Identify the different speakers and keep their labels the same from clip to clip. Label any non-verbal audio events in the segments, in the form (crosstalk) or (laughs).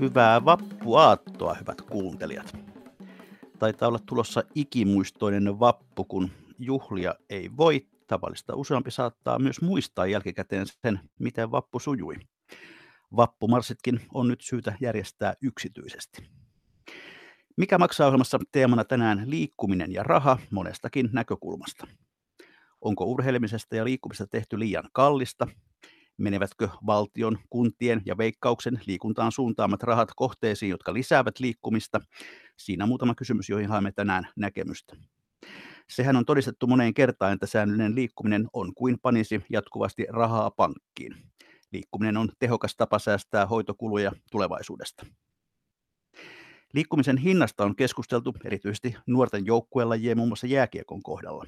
Speaker 1: Hyvää vappuaattoa, hyvät kuuntelijat. Taitaa olla tulossa ikimuistoinen vappu, kun juhlia ei voi. Tavallista useampi saattaa myös muistaa jälkikäteen sen, miten vappu sujui. Vappumarssitkin on nyt syytä järjestää yksityisesti. Mikä maksaa ohjelmassa teemana tänään liikkuminen ja raha monestakin näkökulmasta? Onko urheilemisesta ja liikkumisesta tehty liian kallista? Menevätkö valtion, kuntien ja veikkauksen liikuntaan suuntaamat rahat kohteisiin, jotka lisäävät liikkumista? Siinä muutama kysymys, joihin haemme tänään näkemystä. Sehän on todistettu moneen kertaan, että säännöllinen liikkuminen on kuin panisi jatkuvasti rahaa pankkiin. Liikkuminen on tehokas tapa säästää hoitokuluja tulevaisuudesta. Liikkumisen hinnasta on keskusteltu erityisesti nuorten joukkuelajien muun muassa jääkiekon kohdalla.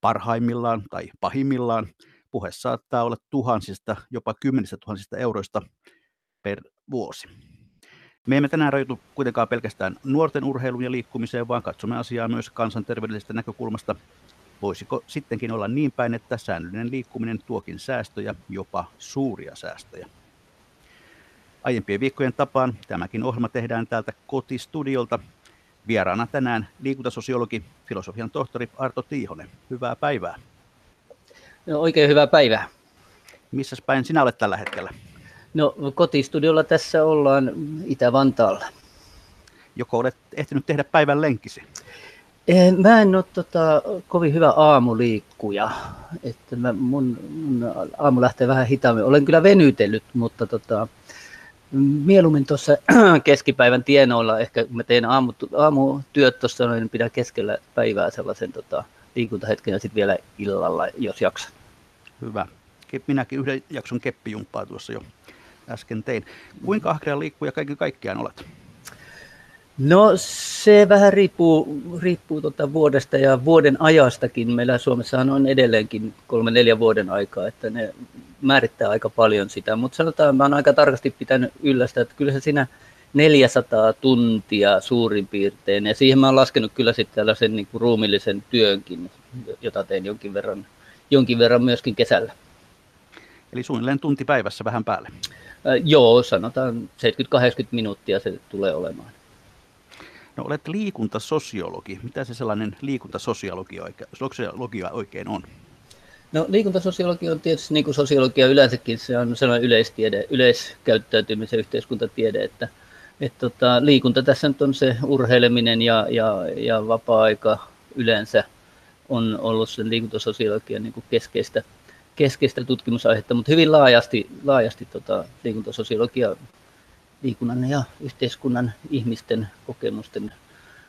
Speaker 1: Parhaimmillaan tai pahimmillaan puhe saattaa olla tuhansista, jopa kymmenistä tuhansista euroista per vuosi. Me emme tänään rajoitu kuitenkaan pelkästään nuorten urheiluun ja liikkumiseen, vaan katsomme asiaa myös kansanterveydellisestä näkökulmasta. Voisiko sittenkin olla niin päin, että säännöllinen liikkuminen tuokin säästöjä, jopa suuria säästöjä? Aiempien viikkojen tapaan tämäkin ohjelma tehdään täältä kotistudiolta. Vieraana tänään liikuntasosiologi, filosofian tohtori Arto Tiihonen. Hyvää päivää.
Speaker 2: No, oikein hyvää päivää.
Speaker 1: Missäs päin sinä olet tällä hetkellä?
Speaker 2: No kotistudiolla tässä ollaan Itä-Vantaalla.
Speaker 1: Joko olet ehtinyt tehdä päivän lenkkisi?
Speaker 2: Eh, Mä en ole tota, kovin hyvä aamuliikkuja. Että mä, mun, mun aamu lähtee vähän hitaammin. Olen kyllä venytellyt, mutta tota, mieluummin tuossa (clears throat) keskipäivän tienoilla, ehkä kun mä teen aamu, aamutyöt tuossa, niin pidän keskellä päivää sellaisen tota, liikuntahetken ja sitten vielä illalla, jos jaksan.
Speaker 1: Hyvä. Minäkin yhden jakson keppijumppaa tuossa jo äsken tein. Kuinka ahkera liikkuja kaiken kaikkiaan olet?
Speaker 2: No se vähän riippuu, riippuu tota vuodesta ja vuoden ajastakin. Meillä Suomessahan on edelleenkin kolme neljä vuoden aikaa, että ne määrittää aika paljon sitä. Mutta sanotaan, mä oon aika tarkasti pitänyt yllä sitä, että kyllä se siinä 400 tuntia suurin piirtein. Ja siihen mä oon laskenut kyllä sitten tällaisen niin kuin ruumillisen työnkin, jota teen jonkin verran, jonkin verran myöskin kesällä.
Speaker 1: Eli suunnilleen tunti päivässä vähän päälle.
Speaker 2: Äh, joo, sanotaan 70-80 minuuttia se tulee olemaan.
Speaker 1: No olet liikuntasosiologi. Mitä se sellainen liikuntasosiologia oikein, sosiologia oikein on?
Speaker 2: No liikuntasosiologia on tietysti niin kuin sosiologia yleensäkin, se on sellainen yleistiede, yleiskäyttäytymisen yhteiskuntatiede, että, että tota, liikunta tässä nyt on se urheileminen ja, ja, ja vapaa-aika yleensä on ollut sen liikuntasosiologian niin kuin keskeistä, keskeistä tutkimusaihetta, mutta hyvin laajasti, laajasti tota, liikuntasosiologia liikunnan ja yhteiskunnan ihmisten kokemusten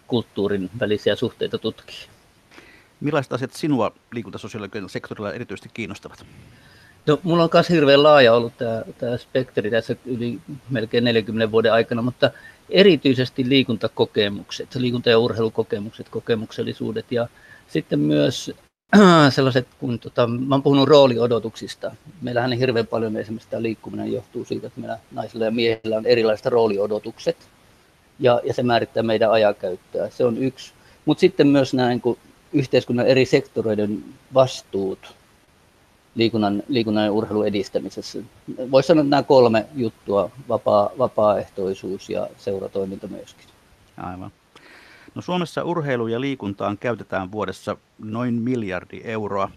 Speaker 2: kulttuurin välisiä suhteita tutkii.
Speaker 1: Millaiset asiat sinua liikuntasosiologian sektorilla erityisesti kiinnostavat?
Speaker 2: No, mulla on myös hirveän laaja ollut tämä, tämä spektri tässä yli melkein 40 vuoden aikana, mutta erityisesti liikuntakokemukset, liikunta- ja urheilukokemukset, kokemuksellisuudet ja sitten myös (clears throat) sellaiset, kun tota, mä oon puhunut rooliodotuksista. Meillähän on hirveän paljon esimerkiksi tämä liikkuminen johtuu siitä, että meillä naisilla ja miehillä on erilaiset rooliodotukset ja, ja se määrittää meidän ajankäyttöä. Se on yksi. Mutta sitten myös nämä niin kuin yhteiskunnan eri sektoreiden vastuut liikunnan, liikunnan ja urheilun edistämisessä. Voisi sanoa, että nämä kolme juttua, vapaa, vapaaehtoisuus ja seuratoiminta myöskin.
Speaker 1: Aivan. No Suomessa urheilu ja liikuntaan käytetään vuodessa noin miljardi euroa.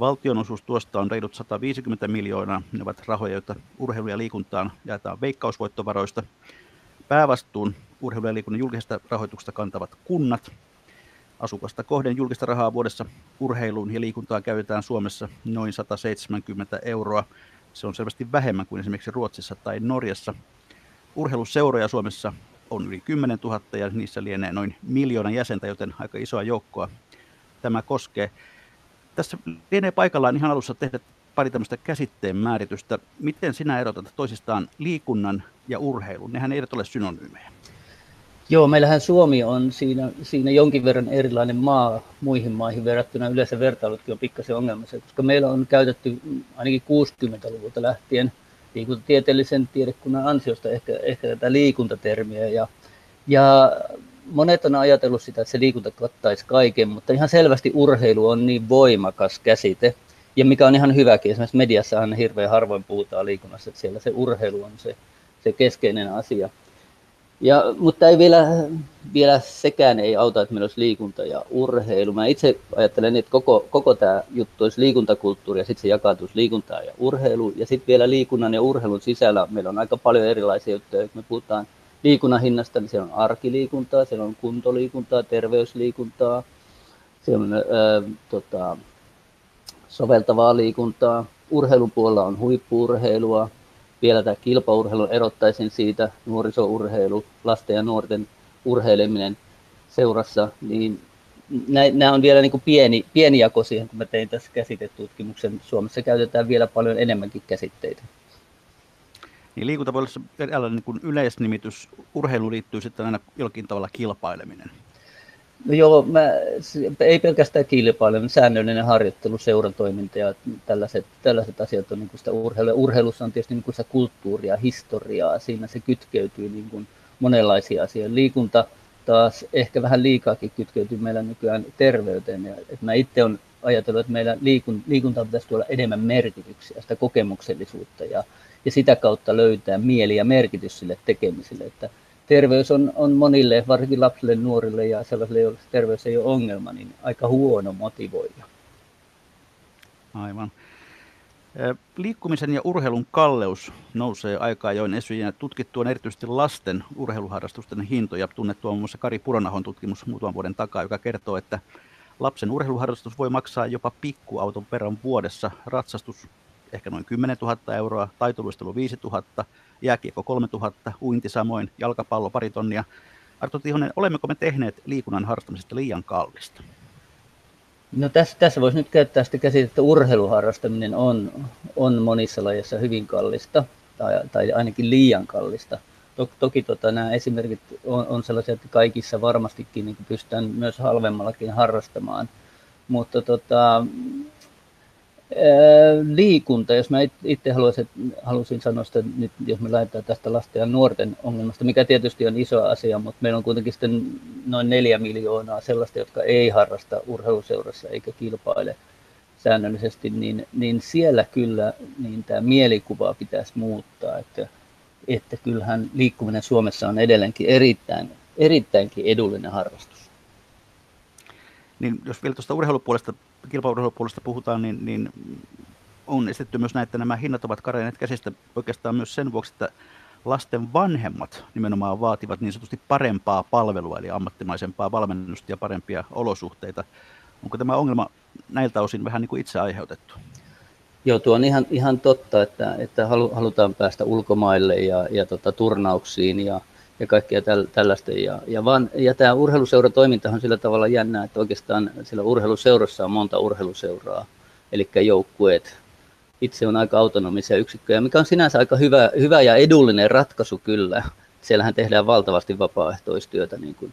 Speaker 1: Valtionosuus tuosta on reilut 150 miljoonaa. Ne ovat rahoja, joita urheilu ja liikuntaan jaetaan veikkausvoittovaroista. Päävastuun urheilu ja liikunnan julkisesta rahoituksesta kantavat kunnat. Asukasta kohden julkista rahaa vuodessa urheiluun ja liikuntaan käytetään Suomessa noin 170 euroa. Se on selvästi vähemmän kuin esimerkiksi Ruotsissa tai Norjassa. Urheiluseuroja Suomessa on yli 10 000 ja niissä lienee noin miljoonan jäsentä, joten aika isoa joukkoa tämä koskee. Tässä lienee paikallaan ihan alussa tehdä pari tämmöistä käsitteen määritystä. Miten sinä erotat toisistaan liikunnan ja urheilun? Nehän eivät ole synonyymejä.
Speaker 2: Joo, meillähän Suomi on siinä, siinä jonkin verran erilainen maa muihin maihin verrattuna. Yleensä vertailutkin on pikkasen ongelmassa, koska meillä on käytetty ainakin 60-luvulta lähtien liikuntatieteellisen tiedekunnan ansiosta ehkä, ehkä tätä liikuntatermiä. Ja, ja monet on ajatellut sitä, että se liikunta kattaisi kaiken, mutta ihan selvästi urheilu on niin voimakas käsite, ja mikä on ihan hyväkin. Esimerkiksi mediassahan hirveän harvoin puhutaan liikunnassa, että siellä se urheilu on se, se keskeinen asia. Ja, mutta ei vielä, vielä sekään ei auta, että meillä olisi liikunta ja urheilu. Mä itse ajattelen, että koko, koko tämä juttu olisi liikuntakulttuuri ja sitten se jakautuisi liikuntaa ja urheilu. Ja sitten vielä liikunnan ja urheilun sisällä meillä on aika paljon erilaisia juttuja. Me puhutaan liikunnan hinnasta, niin siellä on arkiliikuntaa, siellä on kuntoliikuntaa, terveysliikuntaa, siellä on ää, tota, soveltavaa liikuntaa. Urheilun puolella on huippuurheilua, vielä tämä kilpaurheilu erottaisin siitä, nuorisourheilu, lasten ja nuorten urheileminen seurassa, niin nämä on vielä niin kuin pieni, pieni jako siihen, kun mä tein tässä käsitetutkimuksen. Suomessa käytetään vielä paljon enemmänkin käsitteitä.
Speaker 1: Niin liikunta voi olla niin kuin yleisnimitys, urheiluun liittyy sitten aina jollakin tavalla kilpaileminen.
Speaker 2: No joo, mä, ei pelkästään kilpaileminen, säännöllinen harjoittelu, seuratoiminta ja tällaiset, tällaiset asiat on niin kuin sitä urheilua. Urheilussa on tietysti niin kuin sitä kulttuuria, historiaa, siinä se kytkeytyy niin kuin monenlaisia asioita. Liikunta taas ehkä vähän liikaakin kytkeytyy meillä nykyään terveyteen. Ja, että mä itse olen ajatellut, että meillä liikun, liikunta pitäisi tuolla enemmän merkityksiä, sitä kokemuksellisuutta ja, ja sitä kautta löytää mieli ja merkitys sille tekemiselle. Että terveys on, on monille, varsinkin lapsille, nuorille ja sellaisille, joille terveys ei ole ongelma, niin aika huono motivoija.
Speaker 1: Aivan. Liikkumisen ja urheilun kalleus nousee aika ajoin esiin. Tutkittu on erityisesti lasten urheiluharrastusten hintoja. Tunnettu on muun muassa Kari Puronahon tutkimus muutaman vuoden takaa, joka kertoo, että lapsen urheiluharrastus voi maksaa jopa pikkuauton verran vuodessa. Ratsastus ehkä noin 10 000 euroa, taitoluistelu 5 000, jääkiekko 3000, uinti samoin, jalkapallo pari tonnia. Arto Tihonen, olemmeko me tehneet liikunnan harrastamisesta liian kallista?
Speaker 2: No tässä, tässä voisi nyt käyttää sitä käsitettä, että urheiluharrastaminen on, on monissa lajeissa hyvin kallista tai, tai ainakin liian kallista. Toki tota, nämä esimerkit on, on sellaisia, että kaikissa varmastikin niin pystytään myös halvemmallakin harrastamaan. Mutta tota, liikunta, jos mä itse haluaisin, halusin sanoa sitä nyt, jos me lähdetään tästä lasten ja nuorten ongelmasta, mikä tietysti on iso asia, mutta meillä on kuitenkin sitten noin neljä miljoonaa sellaista, jotka ei harrasta urheiluseurassa eikä kilpaile säännöllisesti, niin, niin siellä kyllä niin tämä mielikuva pitäisi muuttaa, että, että kyllähän liikkuminen Suomessa on edelleenkin erittäin, erittäinkin edullinen harrastus.
Speaker 1: Niin jos vielä tuosta urheilupuolesta kilpaurheilupuolesta puhutaan, niin, niin on esitetty myös näin, että nämä hinnat ovat karenneet käsistä oikeastaan myös sen vuoksi, että lasten vanhemmat nimenomaan vaativat niin sanotusti parempaa palvelua, eli ammattimaisempaa valmennusta ja parempia olosuhteita. Onko tämä ongelma näiltä osin vähän niin kuin itse aiheutettu?
Speaker 2: Joo, tuo on ihan, ihan totta, että, että halutaan päästä ulkomaille ja, ja tota, turnauksiin ja, ja kaikkea täl, tällaista. Ja, ja, vaan, ja tämä urheiluseuratoiminta on sillä tavalla jännää, että oikeastaan sillä urheiluseurassa on monta urheiluseuraa, eli joukkueet. Itse on aika autonomisia yksikköjä, mikä on sinänsä aika hyvä, hyvä ja edullinen ratkaisu kyllä. Siellähän tehdään valtavasti vapaaehtoistyötä niin kuin,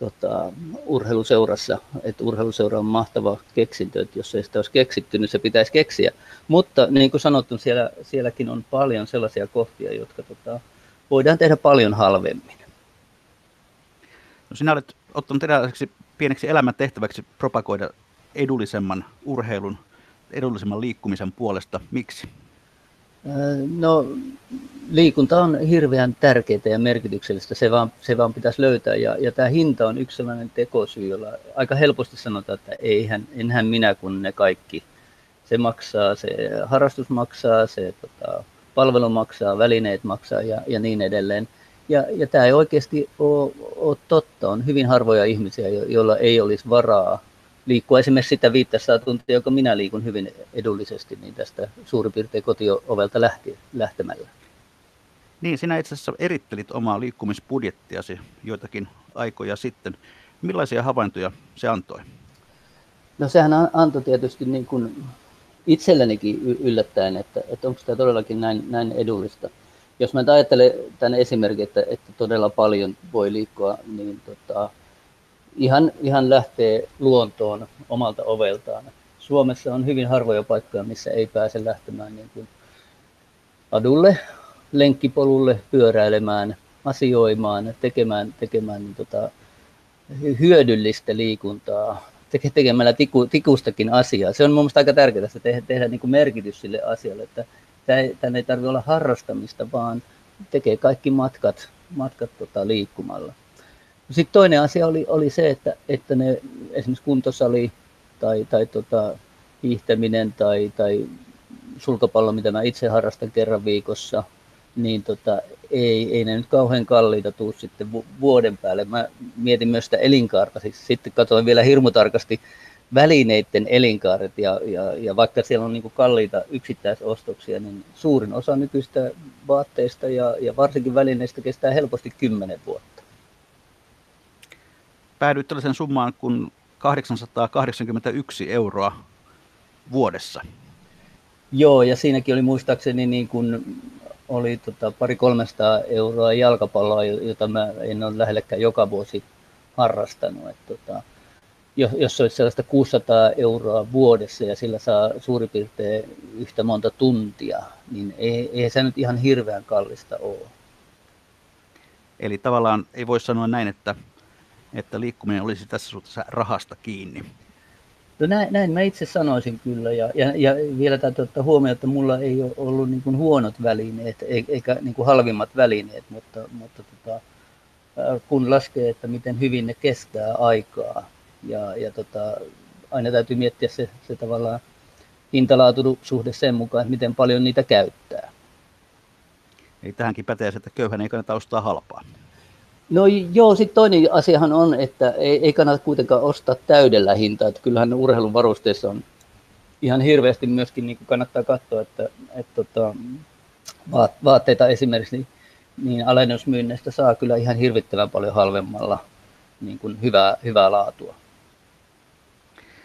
Speaker 2: tota, urheiluseurassa, että urheiluseura on mahtava keksintö, että jos ei sitä olisi keksitty, niin se pitäisi keksiä. Mutta niin kuin sanottu, siellä, sielläkin on paljon sellaisia kohtia, jotka tota, voidaan tehdä paljon halvemmin.
Speaker 1: No sinä olet ottanut eräiseksi pieneksi elämän tehtäväksi propagoida edullisemman urheilun, edullisemman liikkumisen puolesta. Miksi?
Speaker 2: No liikunta on hirveän tärkeää ja merkityksellistä, se vaan, se vaan pitäisi löytää ja, ja tämä hinta on yksi sellainen tekosyy, jolla aika helposti sanotaan, että eihän, enhän minä kun ne kaikki. Se maksaa, se harrastus maksaa, se tota, palvelu maksaa, välineet maksaa ja, ja niin edelleen. Ja, ja tämä ei oikeasti ole, ole totta. On hyvin harvoja ihmisiä, joilla ei olisi varaa liikkua esimerkiksi sitä 500 tuntia, joka minä liikun hyvin edullisesti, niin tästä suurin piirtein kotiovelta lähti, lähtemällä.
Speaker 1: Niin, sinä itse asiassa erittelit omaa liikkumisbudjettiasi joitakin aikoja sitten. Millaisia havaintoja se antoi?
Speaker 2: No sehän antoi tietysti niin kuin itsellenikin yllättäen, että, että onko tämä todellakin näin, näin edullista. Jos mä ajattelen tämän esimerkin, että, että todella paljon voi liikkua, niin tota, ihan, ihan lähtee luontoon omalta oveltaan. Suomessa on hyvin harvoja paikkoja, missä ei pääse lähtemään niin kuin adulle, lenkkipolulle, pyöräilemään, asioimaan, tekemään, tekemään niin tota, hyödyllistä liikuntaa, tekemällä tiku, tikustakin asiaa. Se on mun aika tärkeää, että tehdä, tehdä niin kuin merkitys sille asialle, että tämä ei tarvitse olla harrastamista, vaan tekee kaikki matkat, matkat tota, liikkumalla. Sitten toinen asia oli, oli se, että, että ne esimerkiksi kuntosali tai, tai tota, hiihtäminen tai, tai sulkapallo, mitä mä itse harrastan kerran viikossa, niin tota, ei, ei ne nyt kauhean kalliita tuu sitten vuoden päälle. Mä mietin myös sitä elinkaarta, siis sitten katsoin vielä hirmutarkasti välineiden elinkaaret ja, ja, ja vaikka siellä on niin kalliita yksittäisostoksia, niin suurin osa nykyistä vaatteista ja, ja varsinkin välineistä kestää helposti 10 vuotta.
Speaker 1: Päädyit tällaisen summaan kuin 881 euroa vuodessa.
Speaker 2: Joo, ja siinäkin oli muistaakseni niin kuin oli tota pari 300 euroa jalkapalloa, jota mä en ole lähellekään joka vuosi harrastanut. Et tota, jos, jos olisi sellaista 600 euroa vuodessa ja sillä saa suurin piirtein yhtä monta tuntia, niin ei, ei se nyt ihan hirveän kallista ole.
Speaker 1: Eli tavallaan ei voi sanoa näin, että, että liikkuminen olisi tässä suhteessa rahasta kiinni.
Speaker 2: No näin, näin mä itse sanoisin kyllä, ja, ja, ja vielä täytyy ottaa huomioon, että mulla ei ole ollut niin kuin huonot välineet, eikä niin kuin halvimmat välineet, mutta, mutta tota, kun laskee, että miten hyvin ne kestää aikaa, ja, ja tota, aina täytyy miettiä se, se tavallaan hintalaatusuhde sen mukaan, että miten paljon niitä käyttää.
Speaker 1: Eli tähänkin pätee se, että köyhän ei kannata ostaa halpaa.
Speaker 2: No joo, sitten toinen asiahan on, että ei, ei kannata kuitenkaan ostaa täydellä hintaa, että kyllähän urheilun varusteissa on ihan hirveästi myöskin niin kannattaa katsoa, että, että tota, vaatteita esimerkiksi niin, niin alennusmyynneistä saa kyllä ihan hirvittävän paljon halvemmalla niin kuin hyvää, hyvää laatua.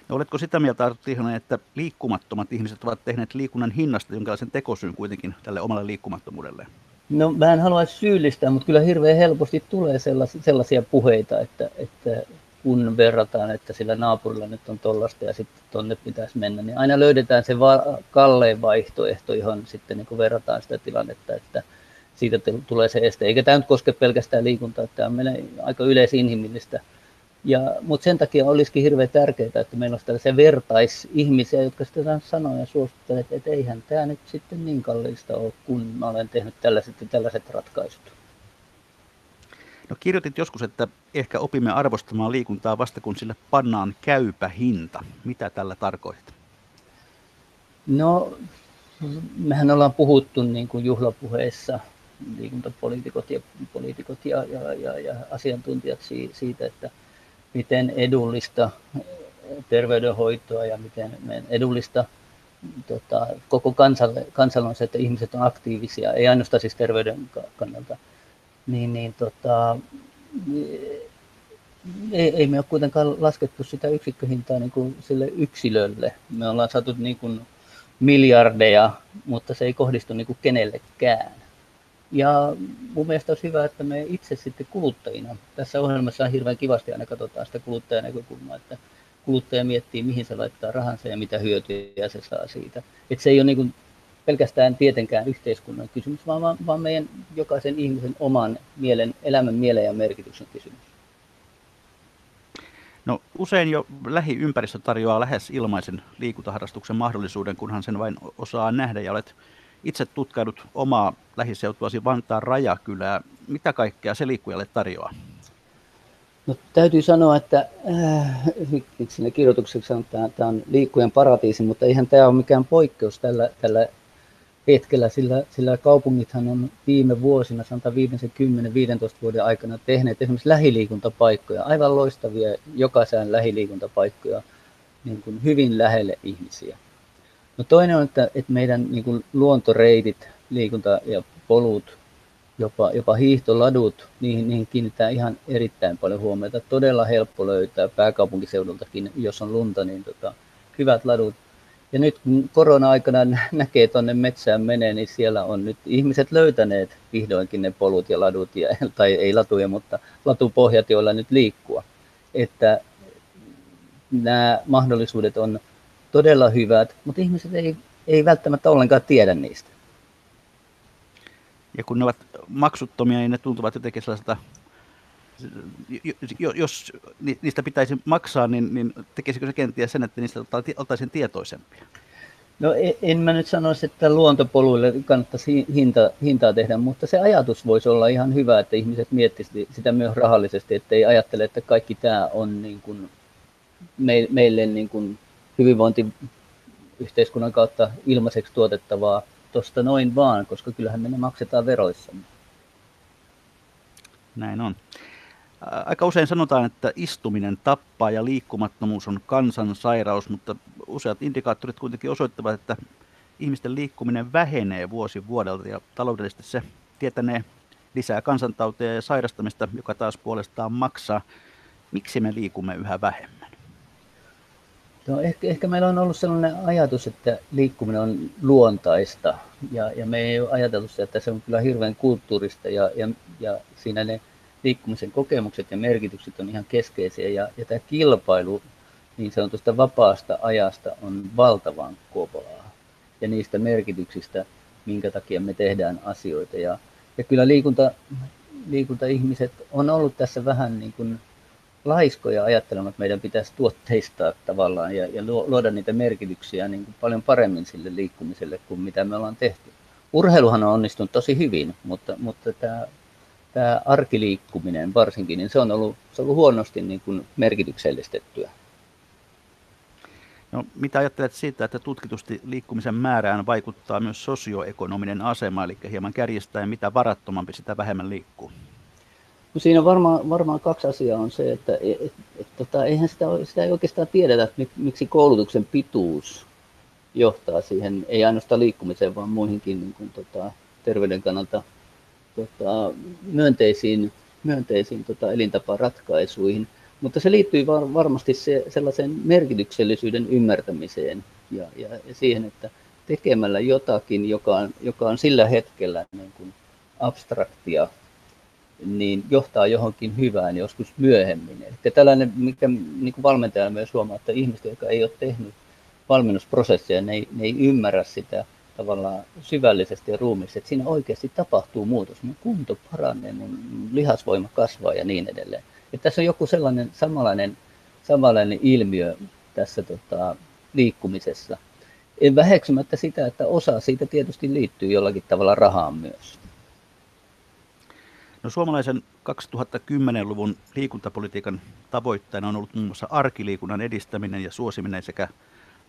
Speaker 1: No, oletko sitä mieltä, Arto että liikkumattomat ihmiset ovat tehneet liikunnan hinnasta jonkinlaisen tekosyyn kuitenkin tälle omalle liikkumattomuudelle?
Speaker 2: No mä en halua syyllistää, mutta kyllä hirveän helposti tulee sellaisia, puheita, että, että kun verrataan, että sillä naapurilla nyt on tollasta ja sitten tonne pitäisi mennä, niin aina löydetään se va- kallein vaihtoehto, johon sitten niin verrataan sitä tilannetta, että siitä tulee se este. Eikä tämä nyt koske pelkästään liikuntaa, tämä menee aika yleisinhimillistä ja, mutta sen takia olisikin hirveän tärkeää, että meillä olisi tällaisia vertaisihmisiä, jotka sitten sanoo ja suosittelevat, että eihän tämä nyt sitten niin kallista ole, kun mä olen tehnyt tällaiset ja tällaiset ratkaisut.
Speaker 1: No kirjoitit joskus, että ehkä opimme arvostamaan liikuntaa vasta kun sille pannaan käypä hinta. Mitä tällä tarkoitat?
Speaker 2: No, mehän ollaan puhuttu niin kuin juhlapuheissa, liikuntapoliitikot ja, poliitikot ja, ja, ja, ja asiantuntijat siitä, että – miten edullista terveydenhoitoa ja miten edullista tota, koko kansalle, kansalle on se, että ihmiset on aktiivisia, ei ainoastaan siis terveyden kannalta, niin, niin tota, ei, ei me ole kuitenkaan laskettu sitä yksikköhintaa niin kuin sille yksilölle. Me ollaan saatu niin kuin miljardeja, mutta se ei kohdistu niin kuin kenellekään. Ja mun mielestä olisi hyvä, että me itse sitten kuluttajina, tässä ohjelmassa on hirveän kivasti aina katsotaan sitä kuluttajan näkökulmaa, että kuluttaja miettii, mihin se laittaa rahansa ja mitä hyötyjä se saa siitä. Että se ei ole niin kuin pelkästään tietenkään yhteiskunnan kysymys, vaan, vaan meidän jokaisen ihmisen oman mielen, elämän mielen ja merkityksen kysymys.
Speaker 1: No, usein jo lähiympäristö tarjoaa lähes ilmaisen liikuntaharrastuksen mahdollisuuden, kunhan sen vain osaa nähdä ja olet itse tutkaidut omaa lähiseutuasi Vantaan rajakylää. Mitä kaikkea se liikkujalle tarjoaa?
Speaker 2: No, täytyy sanoa, että äh, sinne kirjoitukseksi on, että tämä on liikkujen paratiisi, mutta eihän tämä ole mikään poikkeus tällä, tällä hetkellä, sillä, sillä kaupungithan on viime vuosina, sanotaan viimeisen 10-15 vuoden aikana tehneet esimerkiksi lähiliikuntapaikkoja, aivan loistavia jokaisen lähiliikuntapaikkoja niin kuin hyvin lähelle ihmisiä. No toinen on, että, että meidän niin kuin luontoreitit, liikunta- ja polut, jopa, jopa hiihtoladut, niihin, niihin kiinnittää ihan erittäin paljon huomiota. Todella helppo löytää pääkaupunkiseudultakin, jos on lunta, niin tota, hyvät ladut. Ja nyt kun korona-aikana näkee tuonne metsään menee, niin siellä on nyt ihmiset löytäneet vihdoinkin ne polut ja ladut, ja, (laughs) tai ei latuja, mutta latupohjat, joilla nyt liikkua. Että nämä mahdollisuudet on todella hyvät, mutta ihmiset ei, ei välttämättä ollenkaan tiedä niistä.
Speaker 1: Ja kun ne ovat maksuttomia, niin ne tuntuvat jotenkin sellaiselta, jos niistä pitäisi maksaa, niin, niin tekisikö se kenties sen, että niistä oltaisiin tietoisempia?
Speaker 2: No e, en mä nyt sanoisi, että luontopoluille kannattaisi hinta, hintaa tehdä, mutta se ajatus voisi olla ihan hyvä, että ihmiset miettisivät sitä myös rahallisesti, että ei ajattele, että kaikki tämä on niin kuin meille niin kuin hyvinvointiyhteiskunnan kautta ilmaiseksi tuotettavaa tuosta noin vaan, koska kyllähän me ne maksetaan veroissamme.
Speaker 1: Näin on. Aika usein sanotaan, että istuminen tappaa ja liikkumattomuus on kansan sairaus, mutta useat indikaattorit kuitenkin osoittavat, että ihmisten liikkuminen vähenee vuosi vuodelta ja taloudellisesti se tietänee lisää kansantauteja ja sairastamista, joka taas puolestaan maksaa. Miksi me liikumme yhä vähemmän?
Speaker 2: No ehkä, ehkä meillä on ollut sellainen ajatus, että liikkuminen on luontaista. Ja, ja me ei ole ajateltu sitä, että se on kyllä hirveän kulttuurista. Ja, ja, ja siinä ne liikkumisen kokemukset ja merkitykset on ihan keskeisiä. Ja, ja tämä kilpailu niin sanotusta vapaasta ajasta on valtavan kovaa ja niistä merkityksistä, minkä takia me tehdään asioita. Ja, ja kyllä liikunta, liikunta-ihmiset on ollut tässä vähän niin kuin laiskoja ajattelemaan, että meidän pitäisi tuotteistaa tavallaan ja, ja luoda niitä merkityksiä niin kuin paljon paremmin sille liikkumiselle kuin mitä me ollaan tehty. Urheiluhan on onnistunut tosi hyvin, mutta, mutta tämä, tämä arkiliikkuminen varsinkin, niin se on ollut, se on ollut huonosti niin kuin merkityksellistettyä.
Speaker 1: No, mitä ajattelet siitä, että tutkitusti liikkumisen määrään vaikuttaa myös sosioekonominen asema, eli hieman kärjistäen, mitä varattomampi sitä vähemmän liikkuu?
Speaker 2: Siinä varmaan, varmaan kaksi asiaa on se, että et, et, et, tota, eihän sitä, sitä ei oikeastaan tiedetä, että miksi koulutuksen pituus johtaa siihen, ei ainoastaan liikkumiseen, vaan muihinkin niin kuin, tota, terveyden kannalta tota, myönteisiin, myönteisiin tota, elintaparatkaisuihin. Mutta se liittyy var, varmasti se, sellaisen merkityksellisyyden ymmärtämiseen ja, ja, ja siihen, että tekemällä jotakin, joka on, joka on sillä hetkellä niin kuin abstraktia niin johtaa johonkin hyvään joskus myöhemmin. Eli tällainen, mikä niin kuin valmentaja myös huomaa, että ihmiset, jotka ei ole tehnyt valmennusprosessia, ne ei, ne ei ymmärrä sitä tavallaan syvällisesti ja ruumiisesti, että siinä oikeasti tapahtuu muutos. Mun kunto paranee, mun lihasvoima kasvaa ja niin edelleen. Ja tässä on joku sellainen samanlainen, samanlainen ilmiö tässä tota, liikkumisessa. En väheksymättä sitä, että osa siitä tietysti liittyy jollakin tavalla rahaan myös.
Speaker 1: No, suomalaisen 2010-luvun liikuntapolitiikan tavoitteena on ollut muun muassa arkiliikunnan edistäminen ja suosiminen sekä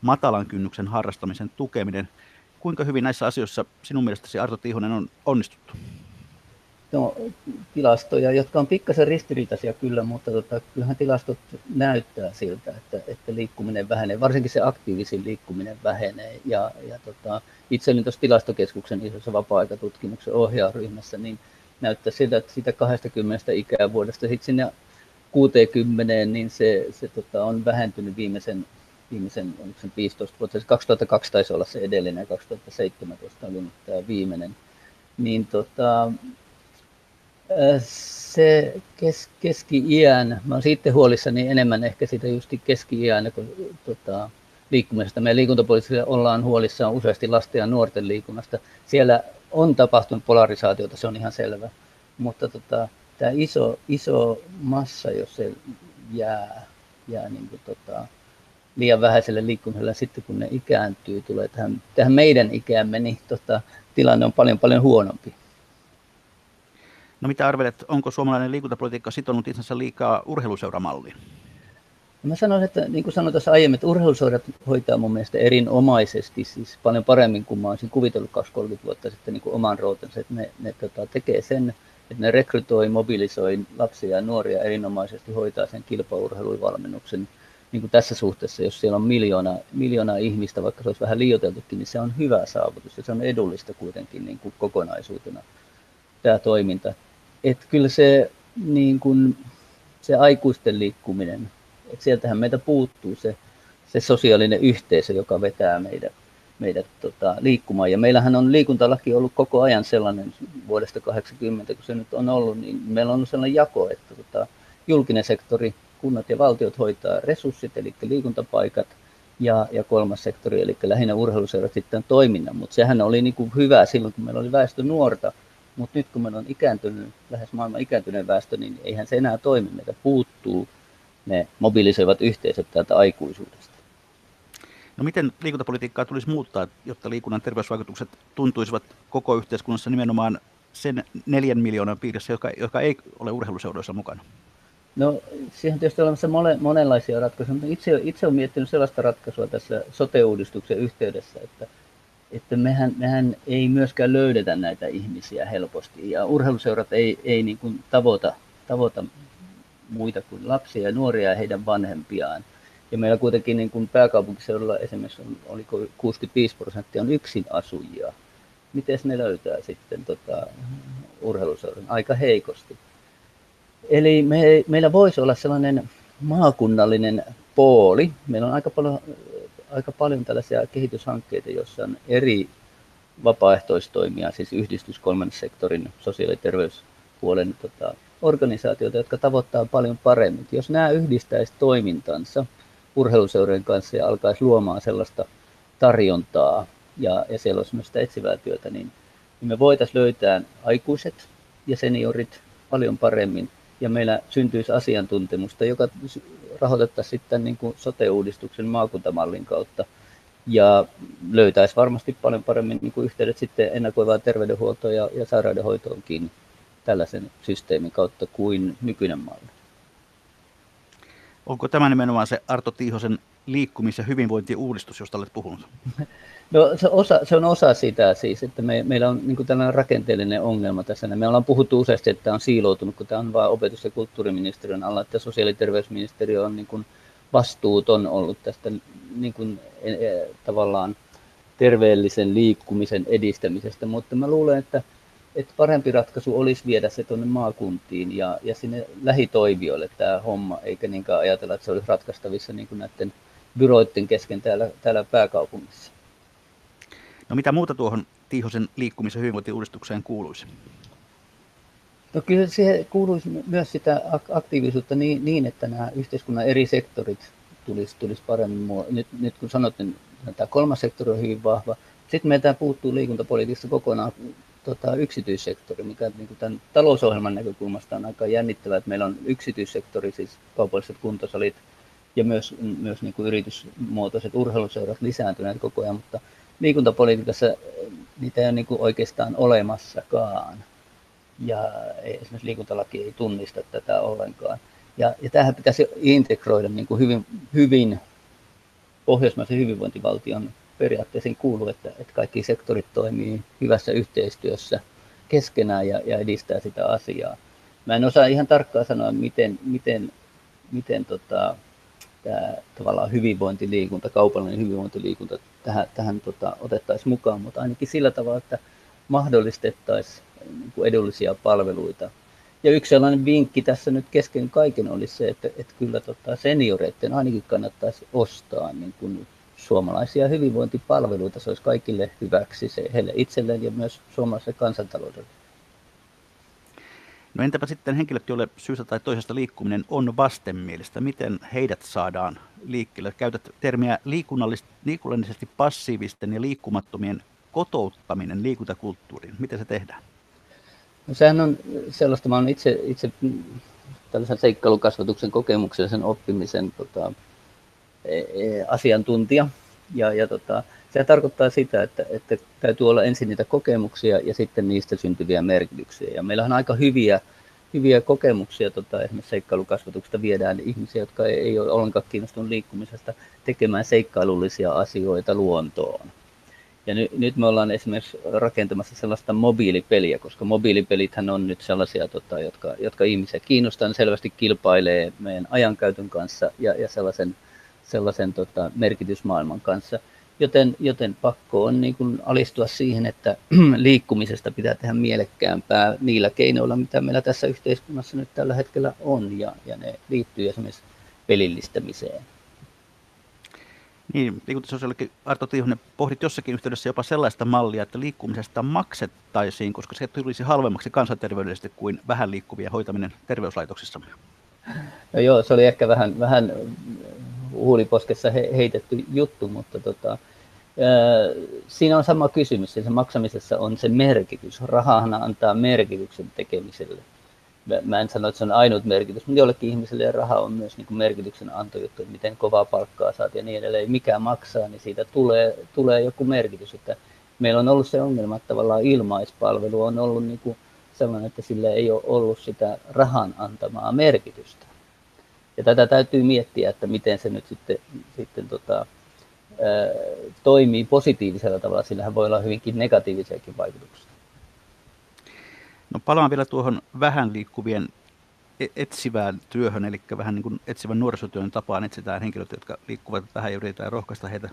Speaker 1: matalan kynnyksen harrastamisen tukeminen. Kuinka hyvin näissä asioissa sinun mielestäsi Arto Tiihonen on onnistuttu?
Speaker 2: No, tilastoja, jotka on pikkasen ristiriitaisia kyllä, mutta tota, kyllähän tilastot näyttää siltä, että, että liikkuminen vähenee, varsinkin se aktiivisin liikkuminen vähenee. Ja, ja tota, itse olin tuossa tilastokeskuksen isossa vapaa-aikatutkimuksen ohjausryhmässä, niin näyttää siltä, että siitä 20 ikävuodesta sitten sinne 60, niin se, se tota, on vähentynyt viimeisen, viimeisen sen 15 vuotta. 2002 taisi olla se edellinen ja 2017 oli tämä viimeinen. Niin tota, se kes, keski-iän, mä olen siitä huolissani enemmän ehkä siitä just keski-iän kuin tota, liikkumisesta. Meidän liikuntapoliittisilla ollaan huolissaan useasti lasten ja nuorten liikunnasta. Siellä on tapahtunut polarisaatiota, se on ihan selvä. Mutta tota, tämä iso, iso massa, jos se jää, jää niin kuin tota, liian vähäiselle liikkumiselle, sitten kun ne ikääntyy, tulee tähän, tähän meidän ikäämme, niin tota, tilanne on paljon paljon huonompi.
Speaker 1: No mitä arvelet, onko suomalainen liikuntapolitiikka sitonut itsensä liikaa urheiluseuramalliin?
Speaker 2: Mä sanoisin, että niin kuin sanoin tuossa aiemmin, että urheiluseurat hoitaa mun mielestä erinomaisesti, siis paljon paremmin kuin mä olisin kuvitellut 20-30 vuotta sitten niin kuin oman rootensa, että ne, ne tota, tekee sen, että ne rekrytoi, mobilisoi lapsia ja nuoria erinomaisesti, hoitaa sen kilpaurheiluvalmennuksen niin kuin tässä suhteessa, jos siellä on miljoona, miljoona ihmistä, vaikka se olisi vähän liioiteltukin, niin se on hyvä saavutus ja se on edullista kuitenkin niin kuin kokonaisuutena tämä toiminta. Että kyllä se, niin kuin, se aikuisten liikkuminen, että sieltähän meitä puuttuu se se sosiaalinen yhteisö, joka vetää meidät, meidät tota, liikkumaan. Ja meillähän on liikuntalaki ollut koko ajan sellainen vuodesta 80, kun se nyt on ollut, niin meillä on sellainen jako, että tota, julkinen sektori, kunnat ja valtiot hoitaa resurssit, eli liikuntapaikat, ja, ja kolmas sektori, eli lähinnä urheiluseurat sitten toiminnan. Mutta sehän oli niin kuin hyvä silloin, kun meillä oli väestö nuorta, mutta nyt kun meillä on ikääntynyt, lähes maailman ikääntyneen väestö, niin eihän se enää toimi. Meitä puuttuu ne mobilisoivat yhteisöt täältä aikuisuudesta.
Speaker 1: No miten liikuntapolitiikkaa tulisi muuttaa, jotta liikunnan terveysvaikutukset tuntuisivat koko yhteiskunnassa nimenomaan sen neljän miljoonan piirissä, joka, joka ei ole urheiluseuroissa mukana?
Speaker 2: No siihen on tietysti olemassa monenlaisia ratkaisuja, mutta itse, itse olen miettinyt sellaista ratkaisua tässä sote-uudistuksen yhteydessä, että, että mehän, mehän ei myöskään löydetä näitä ihmisiä helposti ja urheiluseurat ei, ei niin kuin tavoita, tavoita muita kuin lapsia ja nuoria ja heidän vanhempiaan. Ja meillä kuitenkin niin kuin pääkaupunkiseudulla esimerkiksi on, oliko 65 prosenttia on yksin asujia. Miten ne löytää sitten tota, urheiluseuran? Aika heikosti. Eli me, meillä voisi olla sellainen maakunnallinen pooli. Meillä on aika paljon, aika paljon tällaisia kehityshankkeita, joissa on eri vapaaehtoistoimia, siis yhdistys kolmannen sektorin sosiaali- ja terveyspuolen tota, organisaatioita, jotka tavoittaa paljon paremmin. Jos nämä yhdistäisi toimintansa urheiluseurojen kanssa ja alkaisi luomaan sellaista tarjontaa ja, ja siellä olisi myös sitä etsivää työtä, niin, niin me voitaisiin löytää aikuiset ja seniorit paljon paremmin. Ja meillä syntyisi asiantuntemusta, joka rahoitettaisiin sitten niin kuin sote-uudistuksen maakuntamallin kautta. Ja löytäisi varmasti paljon paremmin niin kuin yhteydet sitten ennakoivaan terveydenhuoltoon ja, ja sairaudenhoitoonkin tällaisen systeemin kautta kuin nykyinen malli.
Speaker 1: Onko tämä nimenomaan se Arto Tiihosen liikkumis- ja hyvinvointiuudistus, josta olet puhunut? (laughs)
Speaker 2: No se, osa, se on osa sitä siis, että me, meillä on niin tällainen rakenteellinen ongelma tässä. Me ollaan puhuttu useasti, että tämä on siiloutunut, kun tämä on vain opetus- ja kulttuuriministeriön alla, että sosiaali- ja terveysministeriö on niin kuin vastuuton ollut tästä niin kuin, e, e, tavallaan terveellisen liikkumisen edistämisestä, mutta mä luulen, että, että parempi ratkaisu olisi viedä se tuonne maakuntiin ja, ja sinne lähitoivijoille tämä homma, eikä niinkään ajatella, että se olisi ratkaistavissa niin kuin näiden byroiden kesken täällä, täällä pääkaupungissa.
Speaker 1: No mitä muuta tuohon Tiihosen liikkumisen hyvinvointiuudistukseen kuuluisi?
Speaker 2: No kyllä siihen kuuluisi myös sitä aktiivisuutta niin, niin että nämä yhteiskunnan eri sektorit tulisi, tulisi paremmin. Nyt, nyt kun sanot, niin tämä kolmas sektori on hyvin vahva. Sitten meiltä puuttuu liikuntapolitiikasta kokonaan tota, yksityissektori, mikä niin kuin tämän talousohjelman näkökulmasta on aika jännittävää, että meillä on yksityissektori, siis kaupalliset kuntosalit ja myös, myös niin kuin yritysmuotoiset urheiluseurat lisääntyneet koko ajan, mutta liikuntapolitiikassa niitä ei ole niin kuin oikeastaan olemassakaan. Ja esimerkiksi liikuntalaki ei tunnista tätä ollenkaan. Ja, ja tähän pitäisi integroida niin kuin hyvin, hyvin pohjoismaisen hyvinvointivaltion periaatteisiin kuuluu, että, että kaikki sektorit toimii hyvässä yhteistyössä keskenään ja, ja edistää sitä asiaa. Mä en osaa ihan tarkkaan sanoa, miten, miten, miten tota, tämä tavallaan hyvinvointiliikunta, kaupallinen hyvinvointiliikunta tähän, tähän tota, otettaisiin mukaan, mutta ainakin sillä tavalla, että mahdollistettaisiin niin edullisia palveluita. Ja yksi sellainen vinkki tässä nyt kesken kaiken olisi se, että, että kyllä tota senioreiden ainakin kannattaisi ostaa niin kuin suomalaisia hyvinvointipalveluita. Se olisi kaikille hyväksi, se heille itselleen ja myös suomalaiselle kansantaloudelle.
Speaker 1: No entäpä sitten henkilöt, joille syystä tai toisesta liikkuminen on vastenmielistä? Miten heidät saadaan liikkeelle? Käytät termiä liikunnallisesti passiivisten ja liikkumattomien kotouttaminen liikuntakulttuuriin. Miten se tehdään?
Speaker 2: No sehän on sellaista, mä olen itse, itse tällaisen seikkailukasvatuksen kokemuksellisen oppimisen tota, asiantuntija. Ja, ja tota, se tarkoittaa sitä, että, että täytyy olla ensin niitä kokemuksia ja sitten niistä syntyviä merkityksiä. Ja meillä on aika hyviä, hyviä kokemuksia, tota, esimerkiksi seikkailukasvatuksesta viedään ihmisiä, jotka ei, ei ole ollenkaan kiinnostunut liikkumisesta, tekemään seikkailullisia asioita luontoon. Ja ny, nyt me ollaan esimerkiksi rakentamassa sellaista mobiilipeliä, koska mobiilipelithän on nyt sellaisia, tota, jotka, jotka ihmisiä kiinnostaa, selvästi kilpailee meidän ajankäytön kanssa ja, ja sellaisen, sellaisen tota, merkitysmaailman kanssa – Joten, joten pakko on niin kuin alistua siihen, että (clears throat) liikkumisesta pitää tehdä mielekkäämpää niillä keinoilla, mitä meillä tässä yhteiskunnassa nyt tällä hetkellä on, ja, ja ne liittyy esimerkiksi pelillistämiseen.
Speaker 1: Niin, liikuntasosiaalikin Arto Tiihonen pohdit jossakin yhteydessä jopa sellaista mallia, että liikkumisesta maksettaisiin, koska se tulisi halvemmaksi kansanterveydellisesti kuin vähän liikkuvia hoitaminen terveyslaitoksissa.
Speaker 2: No joo, se oli ehkä vähän, vähän huuliposkessa he, heitetty juttu, mutta tota, siinä on sama kysymys. Se maksamisessa on se merkitys. Rahahan antaa merkityksen tekemiselle. Mä en sano, että se on ainut merkitys, mutta jollekin ihmiselle raha on myös niin kuin merkityksen antojuttu, että miten kovaa palkkaa saat ja niin edelleen. Mikä maksaa, niin siitä tulee, tulee joku merkitys. Että meillä on ollut se ongelma, että tavallaan ilmaispalvelu on ollut niin kuin sellainen, että sillä ei ole ollut sitä rahan antamaa merkitystä. Ja tätä täytyy miettiä, että miten se nyt sitten, sitten tota, toimii positiivisella tavalla, sillähän voi olla hyvinkin negatiivisiakin vaikutuksia.
Speaker 1: No palaan vielä tuohon vähän liikkuvien e-, etsivään työhön, eli vähän niin kuin etsivän nuorisotyön tapaan etsitään henkilöitä, jotka liikkuvat vähän ja yritetään rohkaista heitä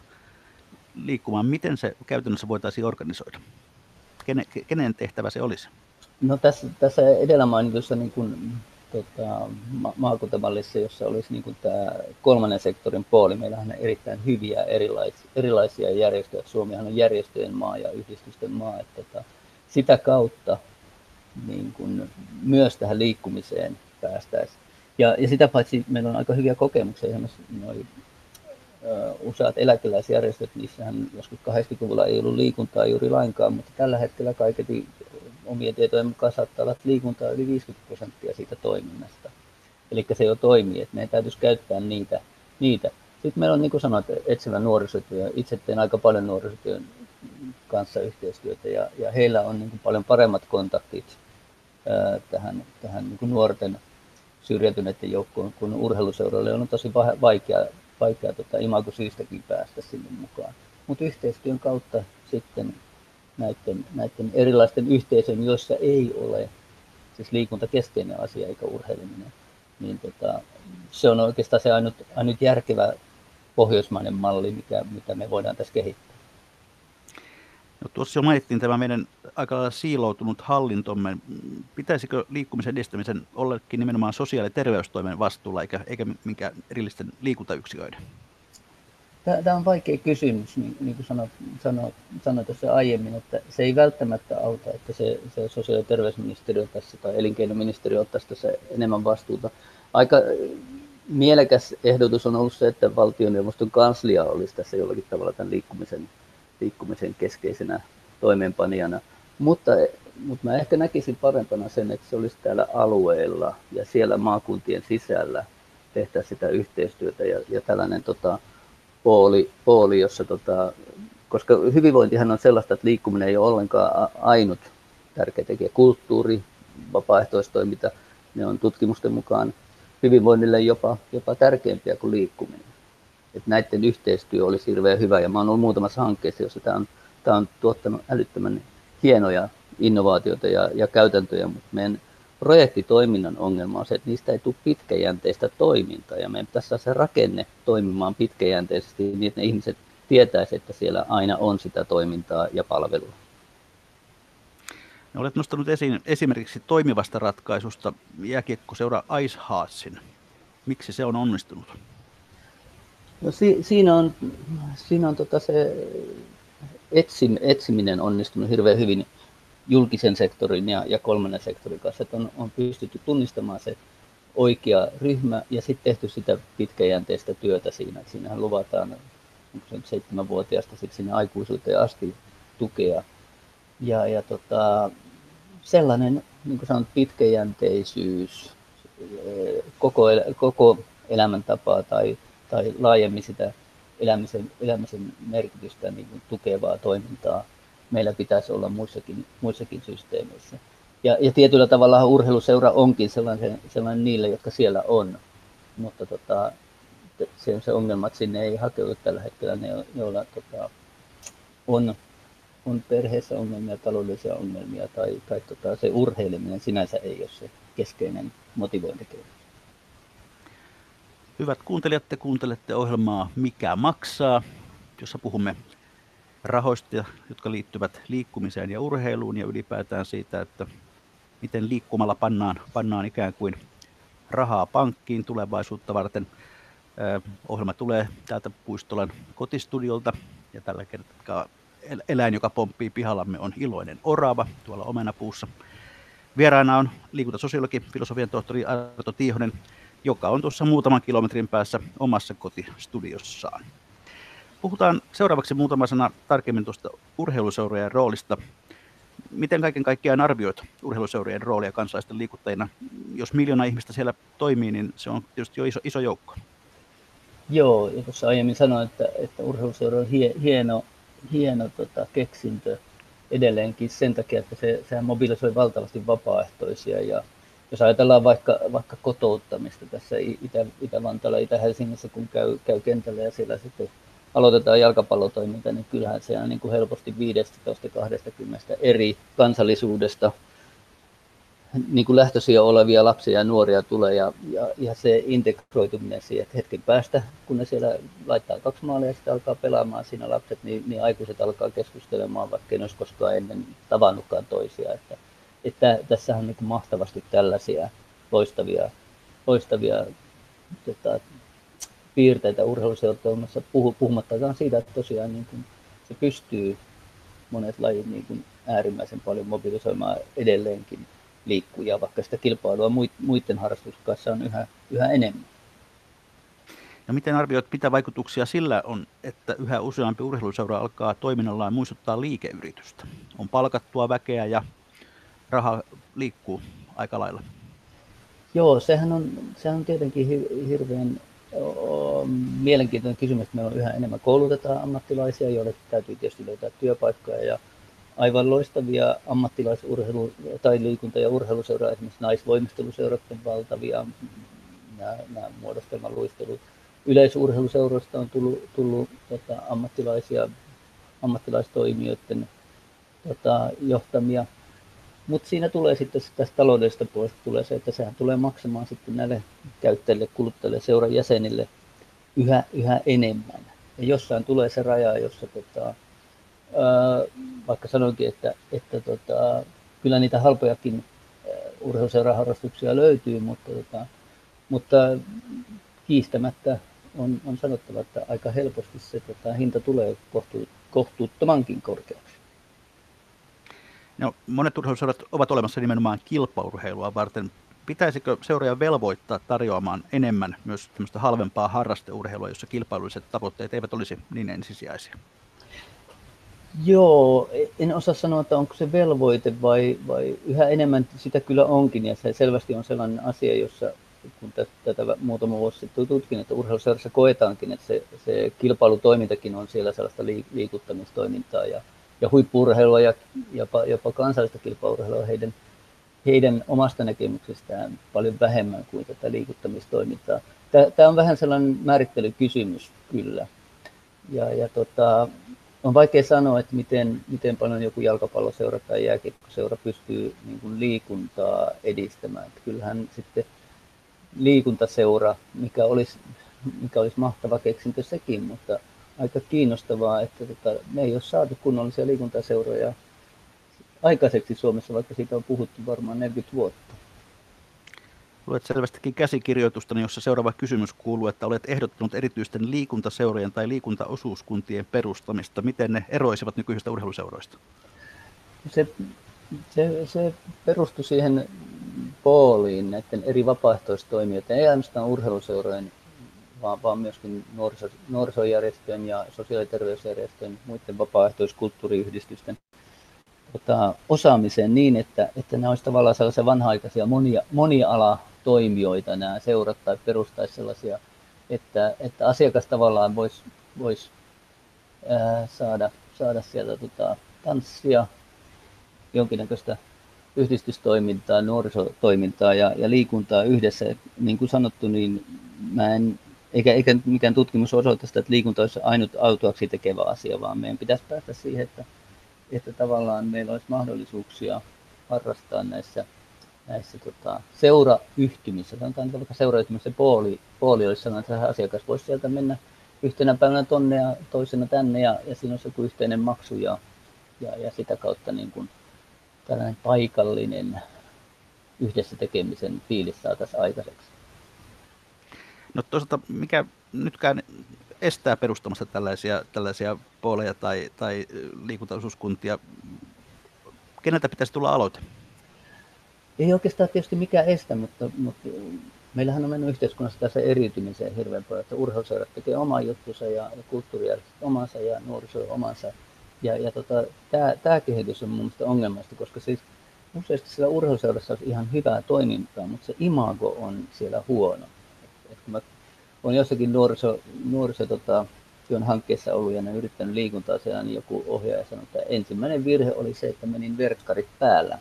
Speaker 1: liikkumaan. Miten se käytännössä voitaisiin organisoida? Kenen, kenen tehtävä se olisi?
Speaker 2: No tässä, tässä edellä mainitussa niin kuin tota, ma- maakuntamallissa, jossa olisi niin kuin tämä kolmannen sektorin puoli. Meillähän on erittäin hyviä erilaisia, erilaisia järjestöjä. Suomihan on järjestöjen maa ja yhdistysten maa. Että, tota, sitä kautta niin kuin myös tähän liikkumiseen päästäisiin. Ja, ja sitä paitsi meillä on aika hyviä kokemuksia. Esimerkiksi noi, uh, useat eläkeläisjärjestöt, niissähän joskus 80-luvulla ei ollut liikuntaa juuri lainkaan, mutta tällä hetkellä kaiketi omien tietojen mukaan saattaa olla liikuntaa yli 50 prosenttia siitä toiminnasta. Eli se jo toimii, että meidän täytyisi käyttää niitä. niitä. Sitten meillä on, niin kuin sanoit, etsivä nuorisotyö. Itse teen aika paljon nuorisotyön kanssa yhteistyötä ja, ja heillä on niin kuin paljon paremmat kontaktit ää, tähän, tähän niin kuin nuorten syrjäytyneiden joukkoon kuin urheiluseuroille on tosi vaikea, vaikea tota, imago-syystäkin päästä sinne mukaan. Mutta yhteistyön kautta sitten näiden, näiden erilaisten yhteisöjen, joissa ei ole siis liikunta keskeinen asia eikä urheileminen, niin tota, se on oikeastaan se ainut, ainut järkevä pohjoismainen malli, mikä, mitä me voidaan tässä kehittää.
Speaker 1: No, tuossa jo mainittiin tämä meidän aika lailla siiloutunut hallintomme. Pitäisikö liikkumisen edistämisen ollekin nimenomaan sosiaali- ja terveystoimen vastuulla eikä, eikä minkään erillisten liikuntayksiköiden?
Speaker 2: Tämä on vaikea kysymys, niin, niin kuin sanoit, sanoit, sanoit tuossa aiemmin, että se ei välttämättä auta, että se, se sosiaali- ja terveysministeriö tässä tai elinkeinoministeriö ottaisi tässä enemmän vastuuta. Aika mielekäs ehdotus on ollut se, että valtioneuvoston kanslia olisi tässä jollakin tavalla tämän liikkumisen, liikkumisen keskeisenä toimeenpanijana. Mutta, mutta mä ehkä näkisin parempana sen, että se olisi täällä alueella ja siellä maakuntien sisällä tehdä sitä yhteistyötä ja, ja tällainen tota, pooli, pooli jossa tota, koska hyvinvointihan on sellaista, että liikkuminen ei ole ollenkaan ainut tärkeä tekijä. Kulttuuri, vapaaehtoistoiminta, ne on tutkimusten mukaan hyvinvoinnille jopa, jopa tärkeämpiä kuin liikkuminen. Et näiden yhteistyö olisi hirveän hyvä ja mä olen ollut muutamassa hankkeessa, jossa tämä on, tämä on tuottanut älyttömän hienoja innovaatioita ja, ja käytäntöjä, mutta meidän projektitoiminnan ongelma on se, että niistä ei tule pitkäjänteistä toimintaa ja meidän pitäisi saada se rakenne toimimaan pitkäjänteisesti niin, että ne ihmiset tietäisi, että siellä aina on sitä toimintaa ja palvelua.
Speaker 1: No, olet nostanut esiin esimerkiksi toimivasta ratkaisusta jääkiekkoseura Ice Heartsin. Miksi se on onnistunut?
Speaker 2: No, si- siinä on, siinä on tota se etsim- etsiminen onnistunut hirveän hyvin julkisen sektorin ja, ja kolmannen sektorin kanssa, että on, on pystytty tunnistamaan se oikea ryhmä ja sitten tehty sitä pitkäjänteistä työtä siinä. Että siinähän luvataan seitsemänvuotiaasta sitten sinne aikuisuuteen asti tukea. Ja, ja tota, sellainen, niin kuin sanot, pitkäjänteisyys, koko, el, koko elämäntapaa tai, tai laajemmin sitä elämisen, elämisen merkitystä niin kuin tukevaa toimintaa meillä pitäisi olla muissakin, muissakin systeemeissä. Ja, ja tietyllä tavalla urheiluseura onkin sellainen, sellainen niille, jotka siellä on. Mutta tota, se on se ongelma, että sinne ei hakeudu tällä hetkellä ne, joilla tota, on, on perheessä ongelmia, taloudellisia ongelmia tai, tai tota, se urheileminen sinänsä ei ole se keskeinen motivointikehitys.
Speaker 1: Hyvät kuuntelijat, te kuuntelette ohjelmaa Mikä maksaa, jossa puhumme rahoista, jotka liittyvät liikkumiseen ja urheiluun ja ylipäätään siitä, että miten liikkumalla pannaan, pannaan ikään kuin rahaa pankkiin tulevaisuutta varten. Ohjelma tulee täältä Puistolan kotistudiolta ja tällä kertaa eläin, joka pomppii pihallamme, on iloinen orava tuolla omenapuussa. Vieraana on liikuntasosiologi, filosofian tohtori Arto Tiihonen, joka on tuossa muutaman kilometrin päässä omassa kotistudiossaan. Puhutaan seuraavaksi muutama sana tarkemmin tuosta urheiluseurojen roolista. Miten kaiken kaikkiaan arvioit urheiluseurojen roolia kansalaisten liikuttajina? Jos miljoona ihmistä siellä toimii, niin se on tietysti jo iso, iso joukko.
Speaker 2: Joo, ja tuossa aiemmin sanoin, että, että urheiluseura on hie, hieno, hieno tota, keksintö edelleenkin sen takia, että se, sehän mobilisoi valtavasti vapaaehtoisia. Ja jos ajatellaan vaikka, vaikka kotouttamista tässä Itä, Itä-Vantaalla, Itä-Helsingissä, kun käy, käy kentällä ja siellä sitten aloitetaan jalkapallotoiminta, niin kyllähän se on niin kuin helposti 15-20 eri kansallisuudesta niin kuin lähtöisiä olevia lapsia ja nuoria tulee ja, ja, ja se integroituminen siihen, että hetken päästä, kun ne siellä laittaa kaksi maalia ja sitten alkaa pelaamaan siinä lapset, niin, niin aikuiset alkaa keskustelemaan, vaikka ei olisi koskaan ennen tavannutkaan toisia. Että, että tässä on niin kuin mahtavasti tällaisia loistavia, loistavia tota, piirteitä urheiluseuratoimassa, puhumattakaan siitä, että tosiaan niin kuin se pystyy monet lajit niin kuin äärimmäisen paljon mobilisoimaan edelleenkin liikkujia, vaikka sitä kilpailua muiden harrastusten kanssa on yhä, yhä enemmän.
Speaker 1: Ja miten arvioit, mitä vaikutuksia sillä on, että yhä useampi urheiluseura alkaa toiminnallaan muistuttaa liikeyritystä? On palkattua väkeä ja raha liikkuu aika lailla.
Speaker 2: Joo, sehän on, sehän on tietenkin hirveän mielenkiintoinen kysymys, että meillä on yhä enemmän koulutetaan ammattilaisia, joille täytyy tietysti löytää työpaikkoja ja aivan loistavia ammattilaisurheilu- tai liikunta- ja urheiluseuraa, esimerkiksi naisvoimisteluseurat on valtavia, nämä, nämä muodostelmaluistelut. Yleisurheiluseuroista on tullut, tullut tota, ammattilaisia, ammattilaistoimijoiden tota, johtamia. Mutta siinä tulee sitten tästä taloudellisesta puolesta tulee se, että sehän tulee maksamaan sitten näille käyttäjille, kuluttajille, seuran jäsenille yhä, yhä enemmän. Ja jossain tulee se raja, jossa tota, vaikka sanoinkin, että, että tota, kyllä niitä halpojakin urheiluseuraharrastuksia löytyy, mutta, tota, mutta kiistämättä on, on sanottava, että aika helposti se tota, hinta tulee kohtu, kohtuuttomankin korkeaksi.
Speaker 1: No, monet urheiluseurat ovat olemassa nimenomaan kilpaurheilua varten. Pitäisikö seuraaja velvoittaa tarjoamaan enemmän myös halvempaa harrasteurheilua, jossa kilpailulliset tavoitteet eivät olisi niin ensisijaisia?
Speaker 2: Joo, en osaa sanoa, että onko se velvoite vai, vai yhä enemmän sitä kyllä onkin. Ja se selvästi on sellainen asia, jossa kun tätä muutama vuosi sitten tutkin, että urheiluseurassa koetaankin, että se, se kilpailutoimintakin on siellä sellaista liikuttamistoimintaa ja, ja huippurheilua ja jopa, jopa kansallista kilpaurheilua heidän, heidän omasta näkemyksestään paljon vähemmän kuin tätä liikuttamistoimintaa. Tämä on vähän sellainen määrittelykysymys kyllä. Ja, ja tota, on vaikea sanoa, että miten, miten paljon joku jalkapalloseura tai jääkiekkoseura pystyy niin kuin liikuntaa edistämään. Että kyllähän sitten liikuntaseura, mikä olisi, mikä olisi mahtava keksintö sekin, mutta aika kiinnostavaa, että tota, me ei ole saatu kunnollisia liikuntaseuroja aikaiseksi Suomessa, vaikka siitä on puhuttu varmaan 40 vuotta.
Speaker 1: Luet selvästikin käsikirjoitusta, jossa seuraava kysymys kuuluu, että olet ehdottanut erityisten liikuntaseurojen tai liikuntaosuuskuntien perustamista. Miten ne eroisivat nykyisistä urheiluseuroista?
Speaker 2: Se, se, se perustui siihen pooliin näiden eri vapaaehtoistoimijoiden, ei ainoastaan urheiluseurojen, vaan, vaan myöskin nuoriso, nuorisojärjestöjen ja sosiaali- ja terveysjärjestöjen, muiden vapaaehtoiskulttuuriyhdistysten tota, osaamiseen niin, että, että ne olisivat tavallaan sellaisia vanha-aikaisia monia, moniala toimijoita nämä seurat tai perustaisi sellaisia, että, että asiakas tavallaan voisi vois, saada, saada sieltä tota, tanssia, jonkinnäköistä yhdistystoimintaa, nuorisotoimintaa ja, ja liikuntaa yhdessä. Niin kuin sanottu, niin mä en, eikä, eikä mikään tutkimus osoita sitä, että liikunta olisi ainut autuaksi tekevä asia, vaan meidän pitäisi päästä siihen, että, että tavallaan meillä olisi mahdollisuuksia harrastaa näissä näissä tota, seurayhtymissä, sanotaan että vaikka seurayhtymissä pooli, pooli olisi sellainen, että asiakas voisi sieltä mennä yhtenä päivänä tonne ja toisena tänne ja, ja siinä olisi joku yhteinen maksu ja, ja, ja sitä kautta niin kuin tällainen paikallinen yhdessä tekemisen fiilis saataisiin aikaiseksi.
Speaker 1: No toisaalta mikä nytkään estää perustamasta tällaisia, tällaisia pooleja tai, tai liikuntaosuuskuntia? Keneltä pitäisi tulla aloite?
Speaker 2: Ei oikeastaan tietysti mikään estä, mutta, mutta meillähän on mennyt yhteiskunnassa tässä eriytymiseen hirveän paljon, että urheiluseurat tekee oman juttunsa ja, ja kulttuurijärjestöt omansa ja nuoriso omansa. Ja, ja tota, tämä kehitys on mun mielestä ongelmasta, koska siis useasti siellä urheiluseurassa on ihan hyvää toimintaa, mutta se imago on siellä huono. Et, et kun mä olen jossakin nuoriso, nuoriso tota, työn hankkeessa ollut ja ne yrittänyt liikuntaa siellä, niin joku ohjaaja sanoi, että ensimmäinen virhe oli se, että menin verkkarit päällä.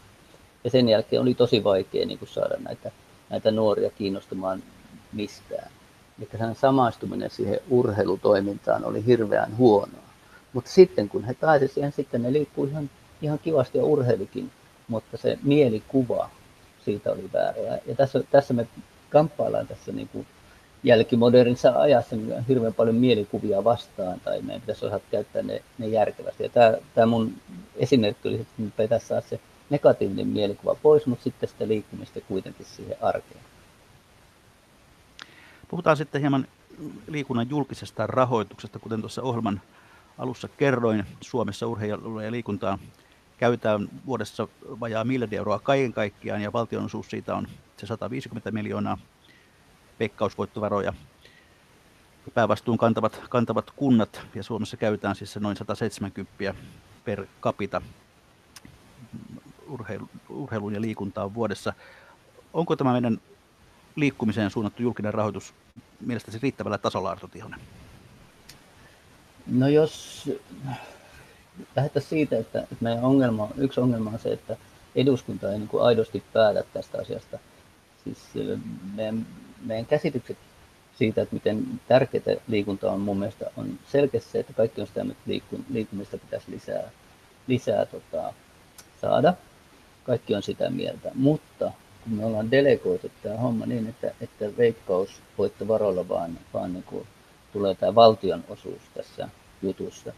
Speaker 2: Ja sen jälkeen oli tosi vaikea niin kuin saada näitä, näitä nuoria kiinnostumaan mistään. Eli samaistuminen siihen urheilutoimintaan oli hirveän huonoa. Mutta sitten kun he pääsivät siihen, sitten ne liikkuu ihan, ihan kivasti ja urheilikin, mutta se mielikuva siitä oli väärä. Ja tässä, tässä me kamppaillaan tässä niin kuin jälkimodernissa ajassa niin hirveän paljon mielikuvia vastaan, tai meidän pitäisi osata käyttää ne, ne järkevästi. Ja tämä, tämä mun esimerkki oli, että me pitäisi saada se negatiivinen mielikuva pois, mutta sitten sitä liikkumista kuitenkin siihen arkeen.
Speaker 1: Puhutaan sitten hieman liikunnan julkisesta rahoituksesta, kuten tuossa ohjelman alussa kerroin. Suomessa urheilua ja liikuntaa käytetään vuodessa vajaa miljardi euroa kaiken kaikkiaan, ja valtionosuus siitä on se 150 miljoonaa veikkausvoittovaroja. Päävastuun kantavat, kantavat kunnat, ja Suomessa käytetään siis noin 170 per capita urheilu, urheiluun ja liikuntaan vuodessa. Onko tämä meidän liikkumiseen suunnattu julkinen rahoitus mielestäsi riittävällä tasolla, Arto Tihonen?
Speaker 2: No jos lähdetään siitä, että, meidän ongelma, yksi ongelma on se, että eduskunta ei niin kuin aidosti päätä tästä asiasta. Siis meidän, meidän käsitykset siitä, että miten tärkeää liikunta on mun mielestä on selkeästi se, että kaikki on sitä, että liikkumista pitäisi lisää, lisää tota, saada. Kaikki on sitä mieltä, mutta kun me ollaan delegoitu tämä homma niin, että, että veikkausvoittovaroilla vaan, vaan niin kuin tulee tämä valtion osuus tässä jutussa,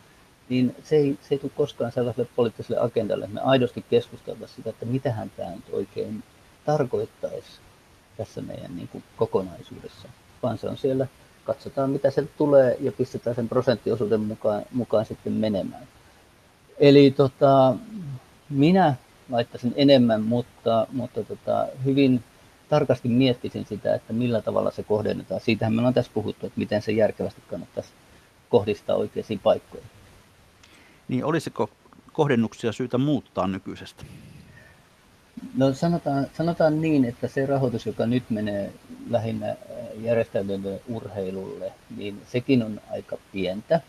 Speaker 2: niin se ei, se ei tule koskaan sellaiselle poliittiselle agendalle, että me aidosti keskusteltaisiin sitä, että mitähän tämä nyt oikein tarkoittaisi tässä meidän niin kuin kokonaisuudessa, vaan se on siellä, katsotaan mitä sieltä tulee ja pistetään sen prosenttiosuuden mukaan, mukaan sitten menemään. Eli tota, minä laittaisin enemmän, mutta, mutta tota, hyvin tarkasti miettisin sitä, että millä tavalla se kohdennetaan. Siitähän me on tässä puhuttu, että miten se järkevästi kannattaisi kohdistaa oikeisiin paikkoihin.
Speaker 1: Niin olisiko kohdennuksia syytä muuttaa nykyisestä?
Speaker 2: No sanotaan, sanotaan niin, että se rahoitus, joka nyt menee lähinnä järjestäytyneelle urheilulle, niin sekin on aika pientä.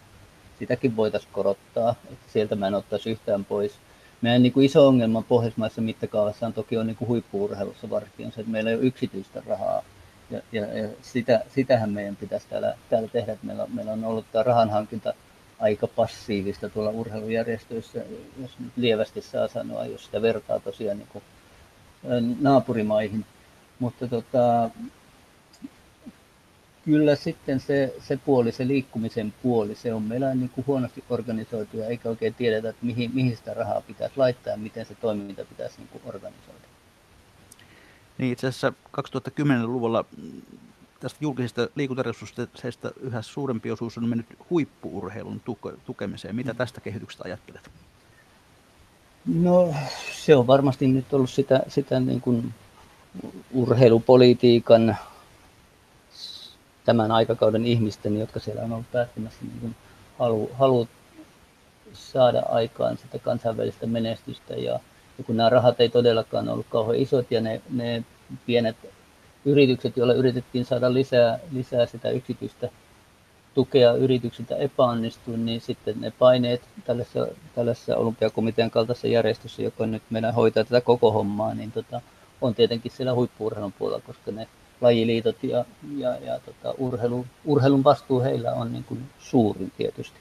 Speaker 2: Sitäkin voitaisiin korottaa, että sieltä mä en ottaisi yhtään pois meidän niin kuin iso ongelma pohjoismaisessa mittakaavassa on toki on niin kuin huippuurheilussa varsinkin on se, että meillä ei ole yksityistä rahaa. Ja, ja, ja sitä, sitähän meidän pitäisi täällä, täällä tehdä, että meillä, meillä on ollut tämä rahanhankinta aika passiivista tuolla urheilujärjestöissä, jos nyt lievästi saa sanoa, jos sitä vertaa tosiaan niin kuin naapurimaihin. Mutta tota, kyllä sitten se, se puoli, se liikkumisen puoli, se on meillä niin kuin huonosti organisoitu ja eikä oikein tiedetä, että mihin, mihin sitä rahaa pitäisi laittaa ja miten se toiminta pitäisi niin kuin organisoida.
Speaker 1: Niin itse asiassa 2010-luvulla tästä julkisista liikuntaresursseista yhä suurempi osuus on mennyt huippuurheilun tukemiseen. Mitä mm. tästä kehityksestä ajattelet?
Speaker 2: No se on varmasti nyt ollut sitä, sitä niin kuin urheilupolitiikan tämän aikakauden ihmisten, jotka siellä on ollut päättämässä, niin kuin halu, halu saada aikaan sitä kansainvälistä menestystä. Ja, ja kun nämä rahat ei todellakaan ollut kauhean isot ja ne, ne pienet yritykset, joilla yritettiin saada lisää, lisää sitä yksityistä tukea yrityksiltä epäonnistui, niin sitten ne paineet tällaisessa, tällaisessa olympiakomitean kaltaisessa järjestössä, joka nyt meidän hoitaa tätä koko hommaa, niin tota, on tietenkin siellä huippuurheilun puolella, koska ne lajiliitot ja, ja, ja tota, urheilu, urheilun vastuu heillä on niin kuin suurin tietysti.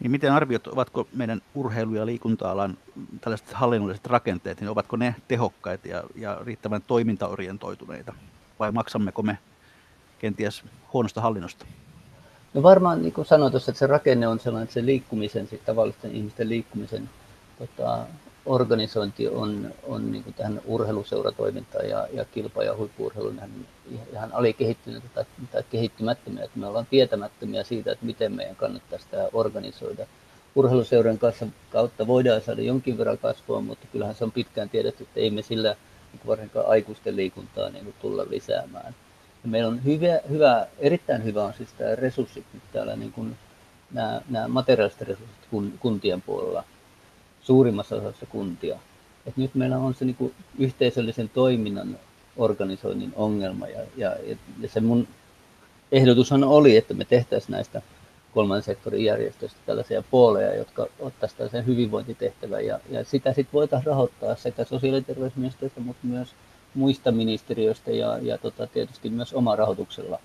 Speaker 1: Niin miten arviot, ovatko meidän urheilu- ja liikunta-alan tällaiset hallinnolliset rakenteet, niin ovatko ne tehokkaita ja, ja riittävän toimintaorientoituneita? Vai maksammeko me kenties huonosta hallinnosta?
Speaker 2: No varmaan niin kuin sanoin tuossa, että se rakenne on sellainen, että se liikkumisen, se tavallisten ihmisten liikkumisen tota, organisointi on, on niin kuin tähän urheiluseuratoimintaan ja, ja kilpa- ja huippuurheiluun ihan alikehittynyt tai, tai kehittymättömiä. Että me ollaan tietämättömiä siitä, että miten meidän kannattaisi tämä organisoida. Urheiluseuran kanssa kautta voidaan saada jonkin verran kasvua, mutta kyllähän se on pitkään tiedetty, että ei me sillä niin varsinkaan aikuisten liikuntaa niin tulla lisäämään. Meillä on hyvä, hyvä, erittäin hyvä on siis tämä resurssit nyt täällä, niin kuin nämä, nämä materiaaliset resurssit kuntien puolella suurimmassa osassa kuntia. Et nyt meillä on se niin kuin yhteisöllisen toiminnan organisoinnin ongelma ja, ja, ja se mun ehdotushan oli, että me tehtäisiin näistä kolmannen sektorin järjestöistä tällaisia puoleja, jotka ottaisivat sen hyvinvointitehtävän ja, ja sitä sitten voitaisiin rahoittaa sekä sosiaali- ja terveysministeriöstä, mutta myös muista ministeriöistä ja, ja tota, tietysti myös oma rahoituksella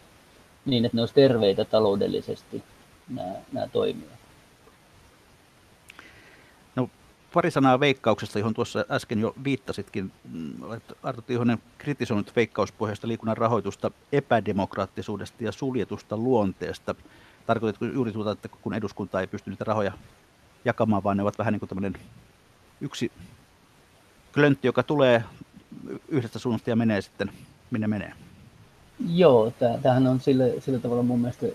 Speaker 2: niin, että ne olisivat terveitä taloudellisesti nämä, nämä toimijat.
Speaker 1: pari sanaa veikkauksesta, johon tuossa äsken jo viittasitkin. Mm, Arto Tihonen kritisoinut veikkauspohjaista liikunnan rahoitusta epädemokraattisuudesta ja suljetusta luonteesta. Tarkoitatko juuri tuota, että kun eduskunta ei pysty niitä rahoja jakamaan, vaan ne ovat vähän niin kuin tämmöinen yksi klöntti, joka tulee yhdestä suunnasta ja menee sitten minne menee?
Speaker 2: Joo, tämähän on sillä, sillä tavalla mun mielestä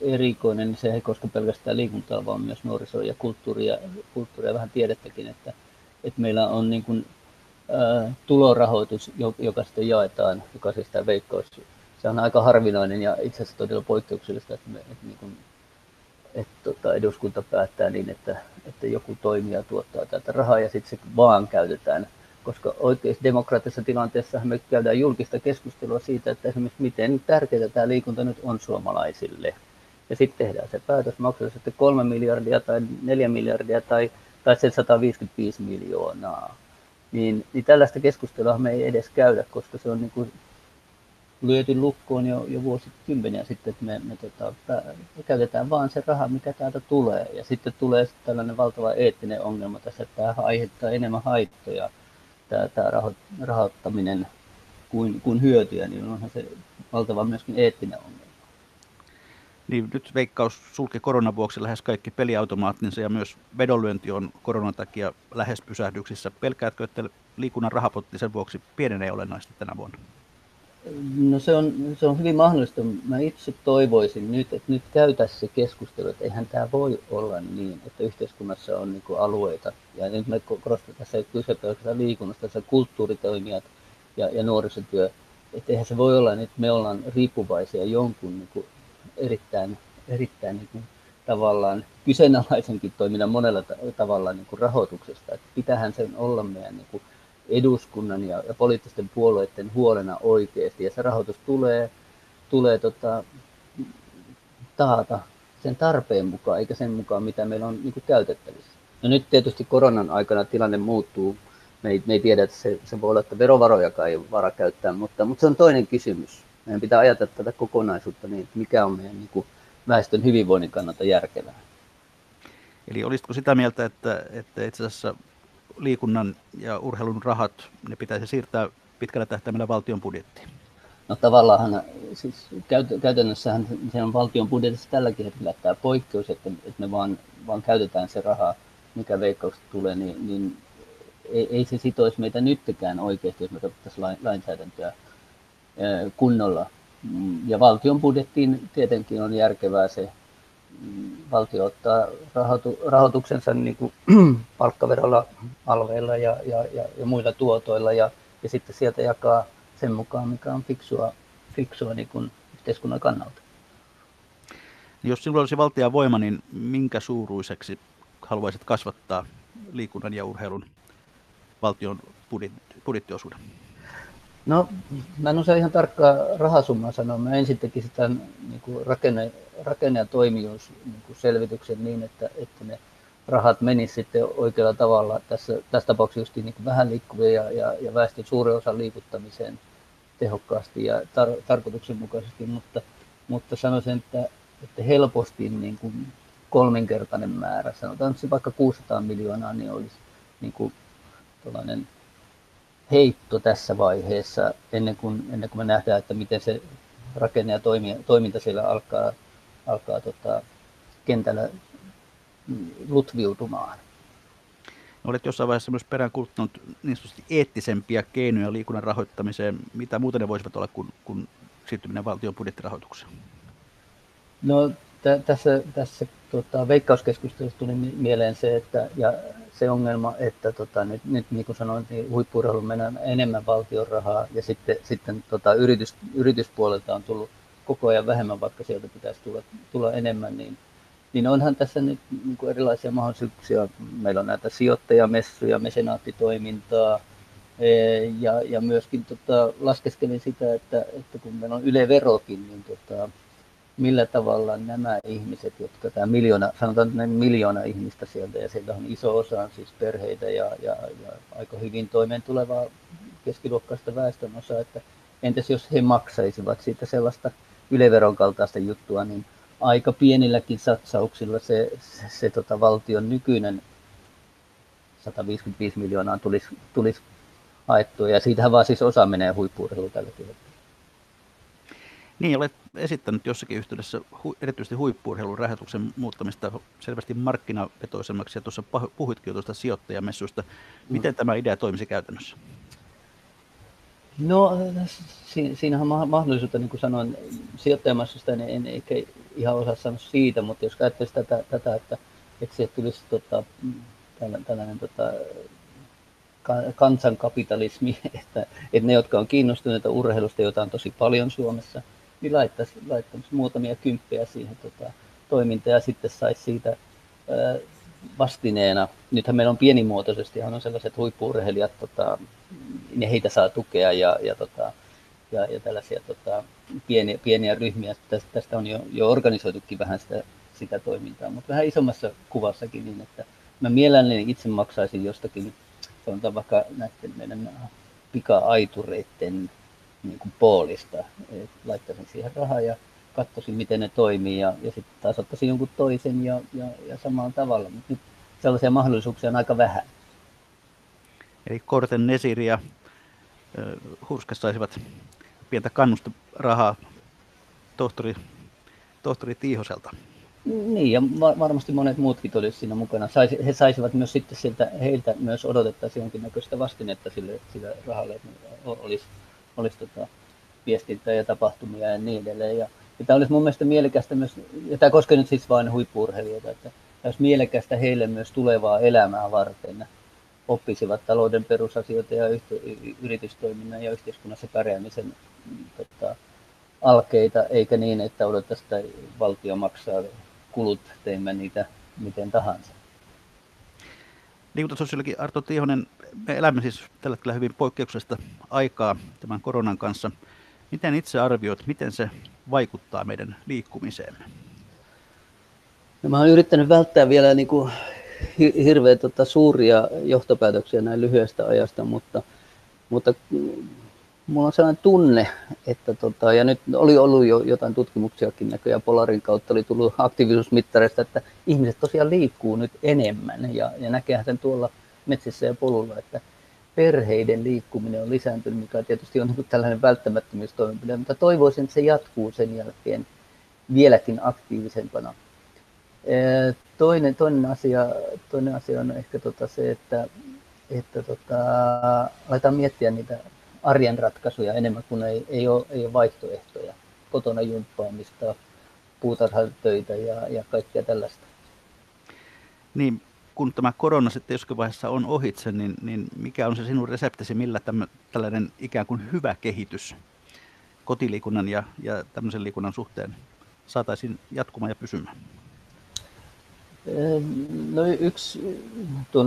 Speaker 2: erikoinen, niin se ei koske pelkästään liikuntaa, vaan myös nuorisoa ja kulttuuria, kulttuuria vähän tiedettäkin, että, että meillä on niin kuin, ä, tulorahoitus, joka sitten jaetaan, joka siis tämä veikkaus, se on aika harvinainen ja itse asiassa todella poikkeuksellista, että, me, että, niin kuin, että tota, eduskunta päättää niin, että, että joku toimija tuottaa tätä rahaa ja sitten se vaan käytetään koska oikeassa demokraattisessa tilanteessa me käydään julkista keskustelua siitä, että esimerkiksi miten tärkeää tämä liikunta nyt on suomalaisille ja sitten tehdään se päätös, maksaa sitten kolme miljardia tai neljä miljardia tai, tai se 155 miljoonaa. Niin, niin tällaista keskustelua me ei edes käydä, koska se on niin kuin lyöty lukkoon jo, jo vuosikymmeniä sitten, että me, me, tota, me käytetään vaan se raha, mikä täältä tulee. Ja sitten tulee tällainen valtava eettinen ongelma tässä, että tämä aiheuttaa enemmän haittoja, tämä, tämä rahoittaminen kuin, kuin hyötyjä, niin onhan se valtava myöskin eettinen ongelma.
Speaker 1: Niin nyt Veikkaus sulki koronan vuoksi lähes kaikki peliautomaattinsa ja myös vedonlyönti on koronan takia lähes pysähdyksissä. Pelkäätkö, että liikunnan rahapotti sen vuoksi pienenee olennaisesti tänä vuonna?
Speaker 2: No se on, se on hyvin mahdollista. Mä itse toivoisin nyt, että nyt käytäisiin se keskustelu, että eihän tämä voi olla niin, että yhteiskunnassa on niin alueita. Ja nyt me korostetaan tässä kyse pelkästään liikunnasta, tässä kulttuuritoimijat ja, ja nuorisotyö. Että eihän se voi olla, että me ollaan riippuvaisia jonkun niin erittäin, erittäin niin kuin, tavallaan kyseenalaisenkin toiminnan monella tavalla niin kuin rahoituksesta. Että pitähän sen olla meidän niin kuin eduskunnan ja, ja poliittisten puolueiden huolena oikeasti. Ja se rahoitus tulee, tulee tota, taata sen tarpeen mukaan, eikä sen mukaan, mitä meillä on niin käytettävissä. No nyt tietysti koronan aikana tilanne muuttuu. Me ei, me ei tiedä, että se, se voi olla, että verovarojakaan ei vara käyttää, mutta, mutta se on toinen kysymys. Meidän pitää ajatella tätä kokonaisuutta niin, että mikä on meidän niin kuin väestön hyvinvoinnin kannalta järkevää.
Speaker 1: Eli olisitko sitä mieltä, että, että itse asiassa liikunnan ja urheilun rahat, ne pitäisi siirtää pitkällä tähtäimellä valtion budjettiin?
Speaker 2: No tavallaan siis käytännössähän se on valtion budjetissa tälläkin hetkellä tämä poikkeus, että, että me vaan, vaan käytetään se raha, mikä veikkauksesta tulee, niin, niin ei, ei se sitoisi meitä nyttekään oikeasti, jos me katsottaisiin lainsäädäntöä kunnolla. Ja valtion budjettiin tietenkin on järkevää se, valtio ottaa rahoitu, rahoituksensa niin kuin (clears throat) palkkaverolla, alveilla ja, ja, ja, ja muilla tuotoilla ja, ja sitten sieltä jakaa sen mukaan, mikä on fiksua, fiksua niin kuin yhteiskunnan kannalta.
Speaker 1: Jos sinulla olisi valtia voima, niin minkä suuruiseksi haluaisit kasvattaa liikunnan ja urheilun valtion budjettiosuuden?
Speaker 2: No, mä en osaa ihan tarkkaa rahasummaa sanoa. Mä ensin tekisin tämän niin kuin rakenne, rakenne- ja toimijuus niin niin, että, että ne rahat menisivät sitten oikealla tavalla. Tässä, tässä tapauksessa just niin vähän liikkuvia ja, ja, ja väestön suuren osan liikuttamiseen tehokkaasti ja tar, tarkoituksenmukaisesti, mutta, mutta sanoisin, että, että helposti niin kuin kolminkertainen määrä, sanotaan että se vaikka 600 miljoonaa, niin olisi niin kuin heitto tässä vaiheessa, ennen kuin, ennen kuin me nähdään, että miten se rakenne ja toiminta siellä alkaa, alkaa tota, kentällä lutviutumaan.
Speaker 1: Olet jossain vaiheessa myös peräänkuluttanut niin sanotusti eettisempiä keinoja liikunnan rahoittamiseen. Mitä muuta ne voisivat olla kuin, kuin siirtyminen valtion budjettirahoitukseen?
Speaker 2: No tässä, tässä tota, veikkauskeskustelussa tuli mieleen se, että ja se ongelma, että tota, nyt, nyt niin kuin sanoin, niin huippuurheiluun mennään enemmän valtion rahaa ja sitten, sitten tota, yritys, yrityspuolelta on tullut koko ajan vähemmän, vaikka sieltä pitäisi tulla, tulla enemmän, niin, niin onhan tässä nyt niin kuin erilaisia mahdollisuuksia. Meillä on näitä sijoittajamessuja, mesenaattitoimintaa, ja, ja myöskin tota, laskeskelin sitä, että, että kun meillä on Yle Verokin, niin tota, millä tavalla nämä ihmiset, jotka tämä miljoona, sanotaan näin miljoona ihmistä sieltä, ja sieltä on iso osa siis perheitä ja, ja, ja aika hyvin toimeen tulevaa keskiluokkaista väestön osaa, että entäs jos he maksaisivat siitä sellaista yleveron kaltaista juttua, niin aika pienilläkin satsauksilla se, se, se tota valtion nykyinen 155 miljoonaa tulisi, tulisi haettua, ja siitähän vaan siis osa menee huippuurheiluun tällä hetkellä.
Speaker 1: Niin, olet esittänyt jossakin yhteydessä hu, erityisesti huippuurheilun rahoituksen muuttamista selvästi markkinavetoisemmaksi, ja tuossa puhuitkin jo tuosta sijoittajamessuista. Miten mm. tämä idea toimisi käytännössä?
Speaker 2: No siinähän on mahdollisuutta, niin kuin sanoin, sijoittajamessuista en, en ehkä ihan osaa sanoa siitä, mutta jos ajattelisi tätä, tätä että, että sieltä tulisi tota, tällainen, tällainen tota, kansankapitalismi, (laughs) että, että ne, jotka on kiinnostuneita urheilusta, jota on tosi paljon Suomessa – niin laittaisi, laittaisi muutamia kymppejä siihen tota, toimintaan ja sitten saisi siitä ää, vastineena. Nythän meillä on pienimuotoisesti, on sellaiset huippuurheilijat, tota, ne heitä saa tukea ja, ja, tota, ja, ja tällaisia tota, pieniä, pieniä ryhmiä. Tästä, tästä on jo, jo organisoitukin vähän sitä, sitä toimintaa, mutta vähän isommassa kuvassakin niin, että mä mielelläni itse maksaisin jostakin, sanotaan vaikka näiden meidän pika-aitureiden niin kuin poolista. Et laittaisin siihen rahaa ja katsoisin, miten ne toimii ja, ja sitten taas ottaisin jonkun toisen ja, ja, ja samalla tavalla. Mutta nyt sellaisia mahdollisuuksia on aika vähän.
Speaker 1: Eli Korten Nesiri ja Hurskas saisivat pientä kannusta rahaa tohtori, tohtori Tiihoselta.
Speaker 2: Niin, ja varmasti monet muutkin olisivat siinä mukana. Saisi, he saisivat myös sitten siltä, heiltä myös odotettaisiin jonkinnäköistä vastinetta sille, sille rahalle, että olisi olisi tota, viestintää ja tapahtumia ja niin edelleen. Ja, ja tämä olisi mun mielestä mielekästä myös, ja tämä koskee nyt siis vain huippuurheilijoita, että tämä olisi mielekästä heille myös tulevaa elämää varten. Oppisivat talouden perusasioita ja yhte- yritystoiminnan ja yhteiskunnassa pärjäämisen tota, alkeita, eikä niin, että odotetaan, että valtio maksaa kulut, teimme niitä miten tahansa.
Speaker 1: Liikuntasosiologi Arto Tiihonen, me elämme siis tällä hetkellä hyvin poikkeuksesta aikaa tämän koronan kanssa. Miten itse arvioit, miten se vaikuttaa meidän liikkumiseemme?
Speaker 2: No, mä olen yrittänyt välttää vielä niin kuin hirveän tota, suuria johtopäätöksiä näin lyhyestä ajasta, mutta, mutta mulla on sellainen tunne, että tota, ja nyt oli ollut jo jotain tutkimuksiakin näköjään Polarin kautta, oli tullut aktiivisuusmittareista, että ihmiset tosiaan liikkuu nyt enemmän ja, ja näkehän sen tuolla metsissä ja polulla, että perheiden liikkuminen on lisääntynyt, mikä tietysti on niin tällainen välttämättömyystoimenpide, mutta toivoisin, että se jatkuu sen jälkeen vieläkin aktiivisempana. Toinen, toinen, asia, toinen asia on ehkä tota se, että, että tota, aletaan miettiä niitä arjen ratkaisuja enemmän kuin ei, ei, ole, ei ole vaihtoehtoja. Kotona jumppaamista, puutarhatöitä ja, ja kaikkea tällaista.
Speaker 1: Niin, kun tämä korona sitten joskin vaiheessa on ohitse, niin, niin mikä on se sinun reseptisi, millä tämä tällainen ikään kuin hyvä kehitys kotiliikunnan ja, ja tämmöisen liikunnan suhteen saataisiin jatkumaan ja pysymään?
Speaker 2: No yksi tuon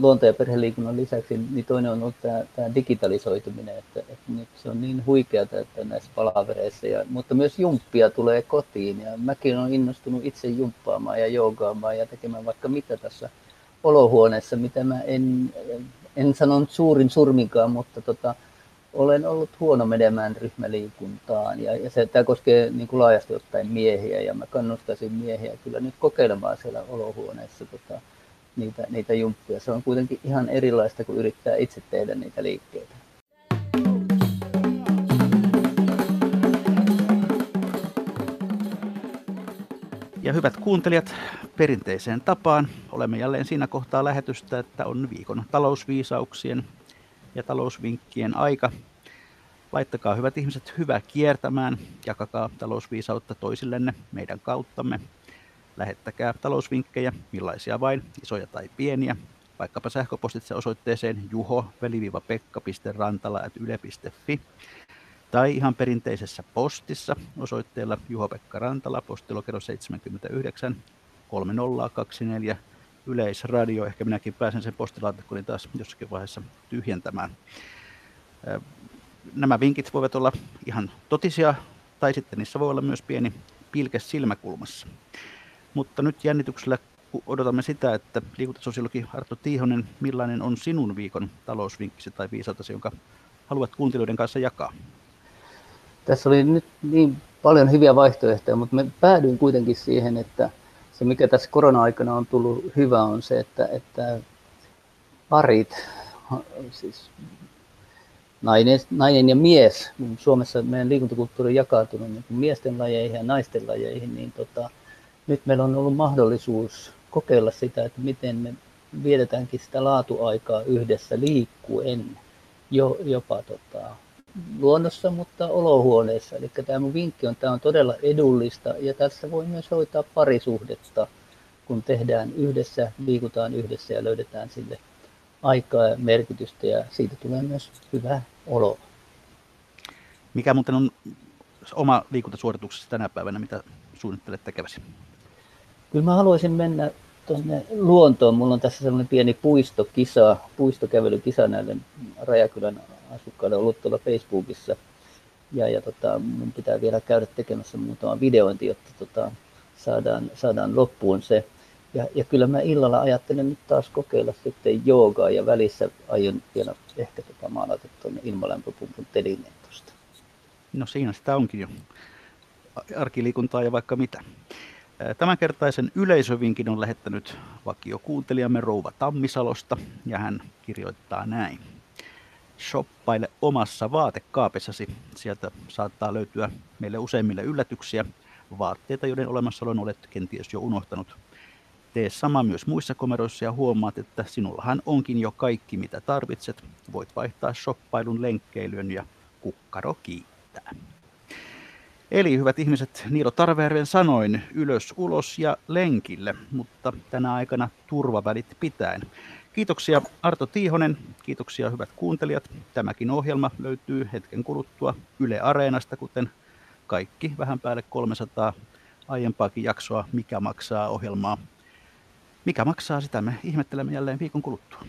Speaker 2: luonto, ja perheliikunnan lisäksi, niin toinen on ollut tämä, tämä digitalisoituminen, että, että nyt se on niin huikeata, että näissä palavereissa, ja, mutta myös jumppia tulee kotiin, ja mäkin olen innostunut itse jumppaamaan ja joogaamaan ja tekemään vaikka mitä tässä olohuoneessa, mitä mä en, en sanonut suurin surminkaan, mutta tota, olen ollut huono menemään ryhmäliikuntaan ja, ja se, tämä koskee niin kuin laajasti ottaen miehiä ja mä kannustaisin miehiä kyllä nyt kokeilemaan siellä olohuoneessa tota, niitä, niitä jumppuja. Se on kuitenkin ihan erilaista kuin yrittää itse tehdä niitä liikkeitä.
Speaker 1: Ja hyvät kuuntelijat, perinteiseen tapaan olemme jälleen siinä kohtaa lähetystä, että on viikon talousviisauksien ja talousvinkkien aika. Laittakaa hyvät ihmiset hyvä kiertämään, jakakaa talousviisautta toisillenne meidän kauttamme. Lähettäkää talousvinkkejä, millaisia vain, isoja tai pieniä, vaikkapa sähköpostitse osoitteeseen juho-pekka.rantala.yle.fi tai ihan perinteisessä postissa osoitteella Juho-Pekka Rantala, postilokero 79 3024 Yleisradio. Ehkä minäkin pääsen sen postilaatikkooni taas jossakin vaiheessa tyhjentämään. Nämä vinkit voivat olla ihan totisia, tai sitten niissä voi olla myös pieni pilke silmäkulmassa. Mutta nyt jännityksellä odotamme sitä, että liikuntasosiologi Arto Tiihonen, millainen on sinun viikon talousvinkkisi tai viisautasi, jonka haluat kuuntelijoiden kanssa jakaa?
Speaker 2: Tässä oli nyt niin paljon hyviä vaihtoehtoja, mutta me päädyin kuitenkin siihen, että se mikä tässä korona-aikana on tullut hyvä on se, että, että parit, siis nainen, nainen ja mies, Suomessa meidän liikuntakulttuuri on jakautunut niin kuin miesten lajeihin ja naisten lajeihin, niin tota, nyt meillä on ollut mahdollisuus kokeilla sitä, että miten me vietetäänkin sitä laatuaikaa yhdessä liikkuen, jo, jopa tota, luonnossa, mutta olohuoneessa. Eli tämä mun vinkki on, tämä on todella edullista ja tässä voi myös hoitaa parisuhdetta, kun tehdään yhdessä, liikutaan yhdessä ja löydetään sille aikaa ja merkitystä ja siitä tulee myös hyvä olo.
Speaker 1: Mikä muuten on oma liikuntasuorituksesi tänä päivänä, mitä suunnittelet tekeväsi?
Speaker 2: Kyllä mä haluaisin mennä tuonne luontoon. Mulla on tässä sellainen pieni puistokisa, puistokävelykisa näille Rajakylän asukkaille ollut tuolla Facebookissa. Ja, ja tota, mun pitää vielä käydä tekemässä muutama videointi, jotta tota, saadaan, saadaan loppuun se. Ja, ja kyllä mä illalla ajattelen nyt taas kokeilla sitten joogaa ja välissä aion vielä ehkä tota maalata tuonne ilmalämpöpumpun telineen tuosta.
Speaker 1: No siinä sitä onkin jo arkiliikuntaa ja vaikka mitä. Tämänkertaisen yleisövinkin on lähettänyt vakiokuuntelijamme Rouva Tammisalosta ja hän kirjoittaa näin. Shoppaile omassa vaatekaapissasi. Sieltä saattaa löytyä meille useimmille yllätyksiä, vaatteita, joiden olemassaolon olet kenties jo unohtanut. Tee sama myös muissa komeroissa ja huomaat, että sinullahan onkin jo kaikki mitä tarvitset. Voit vaihtaa shoppailun lenkkeilyyn ja kukkaro kiittää. Eli hyvät ihmiset, Niilo Tarvejärven sanoin ylös, ulos ja lenkille, mutta tänä aikana turvavälit pitäen. Kiitoksia Arto Tiihonen, kiitoksia hyvät kuuntelijat. Tämäkin ohjelma löytyy hetken kuluttua Yle Areenasta, kuten kaikki vähän päälle 300 aiempaakin jaksoa Mikä maksaa ohjelmaa. Mikä maksaa, sitä me ihmettelemme jälleen viikon kuluttua.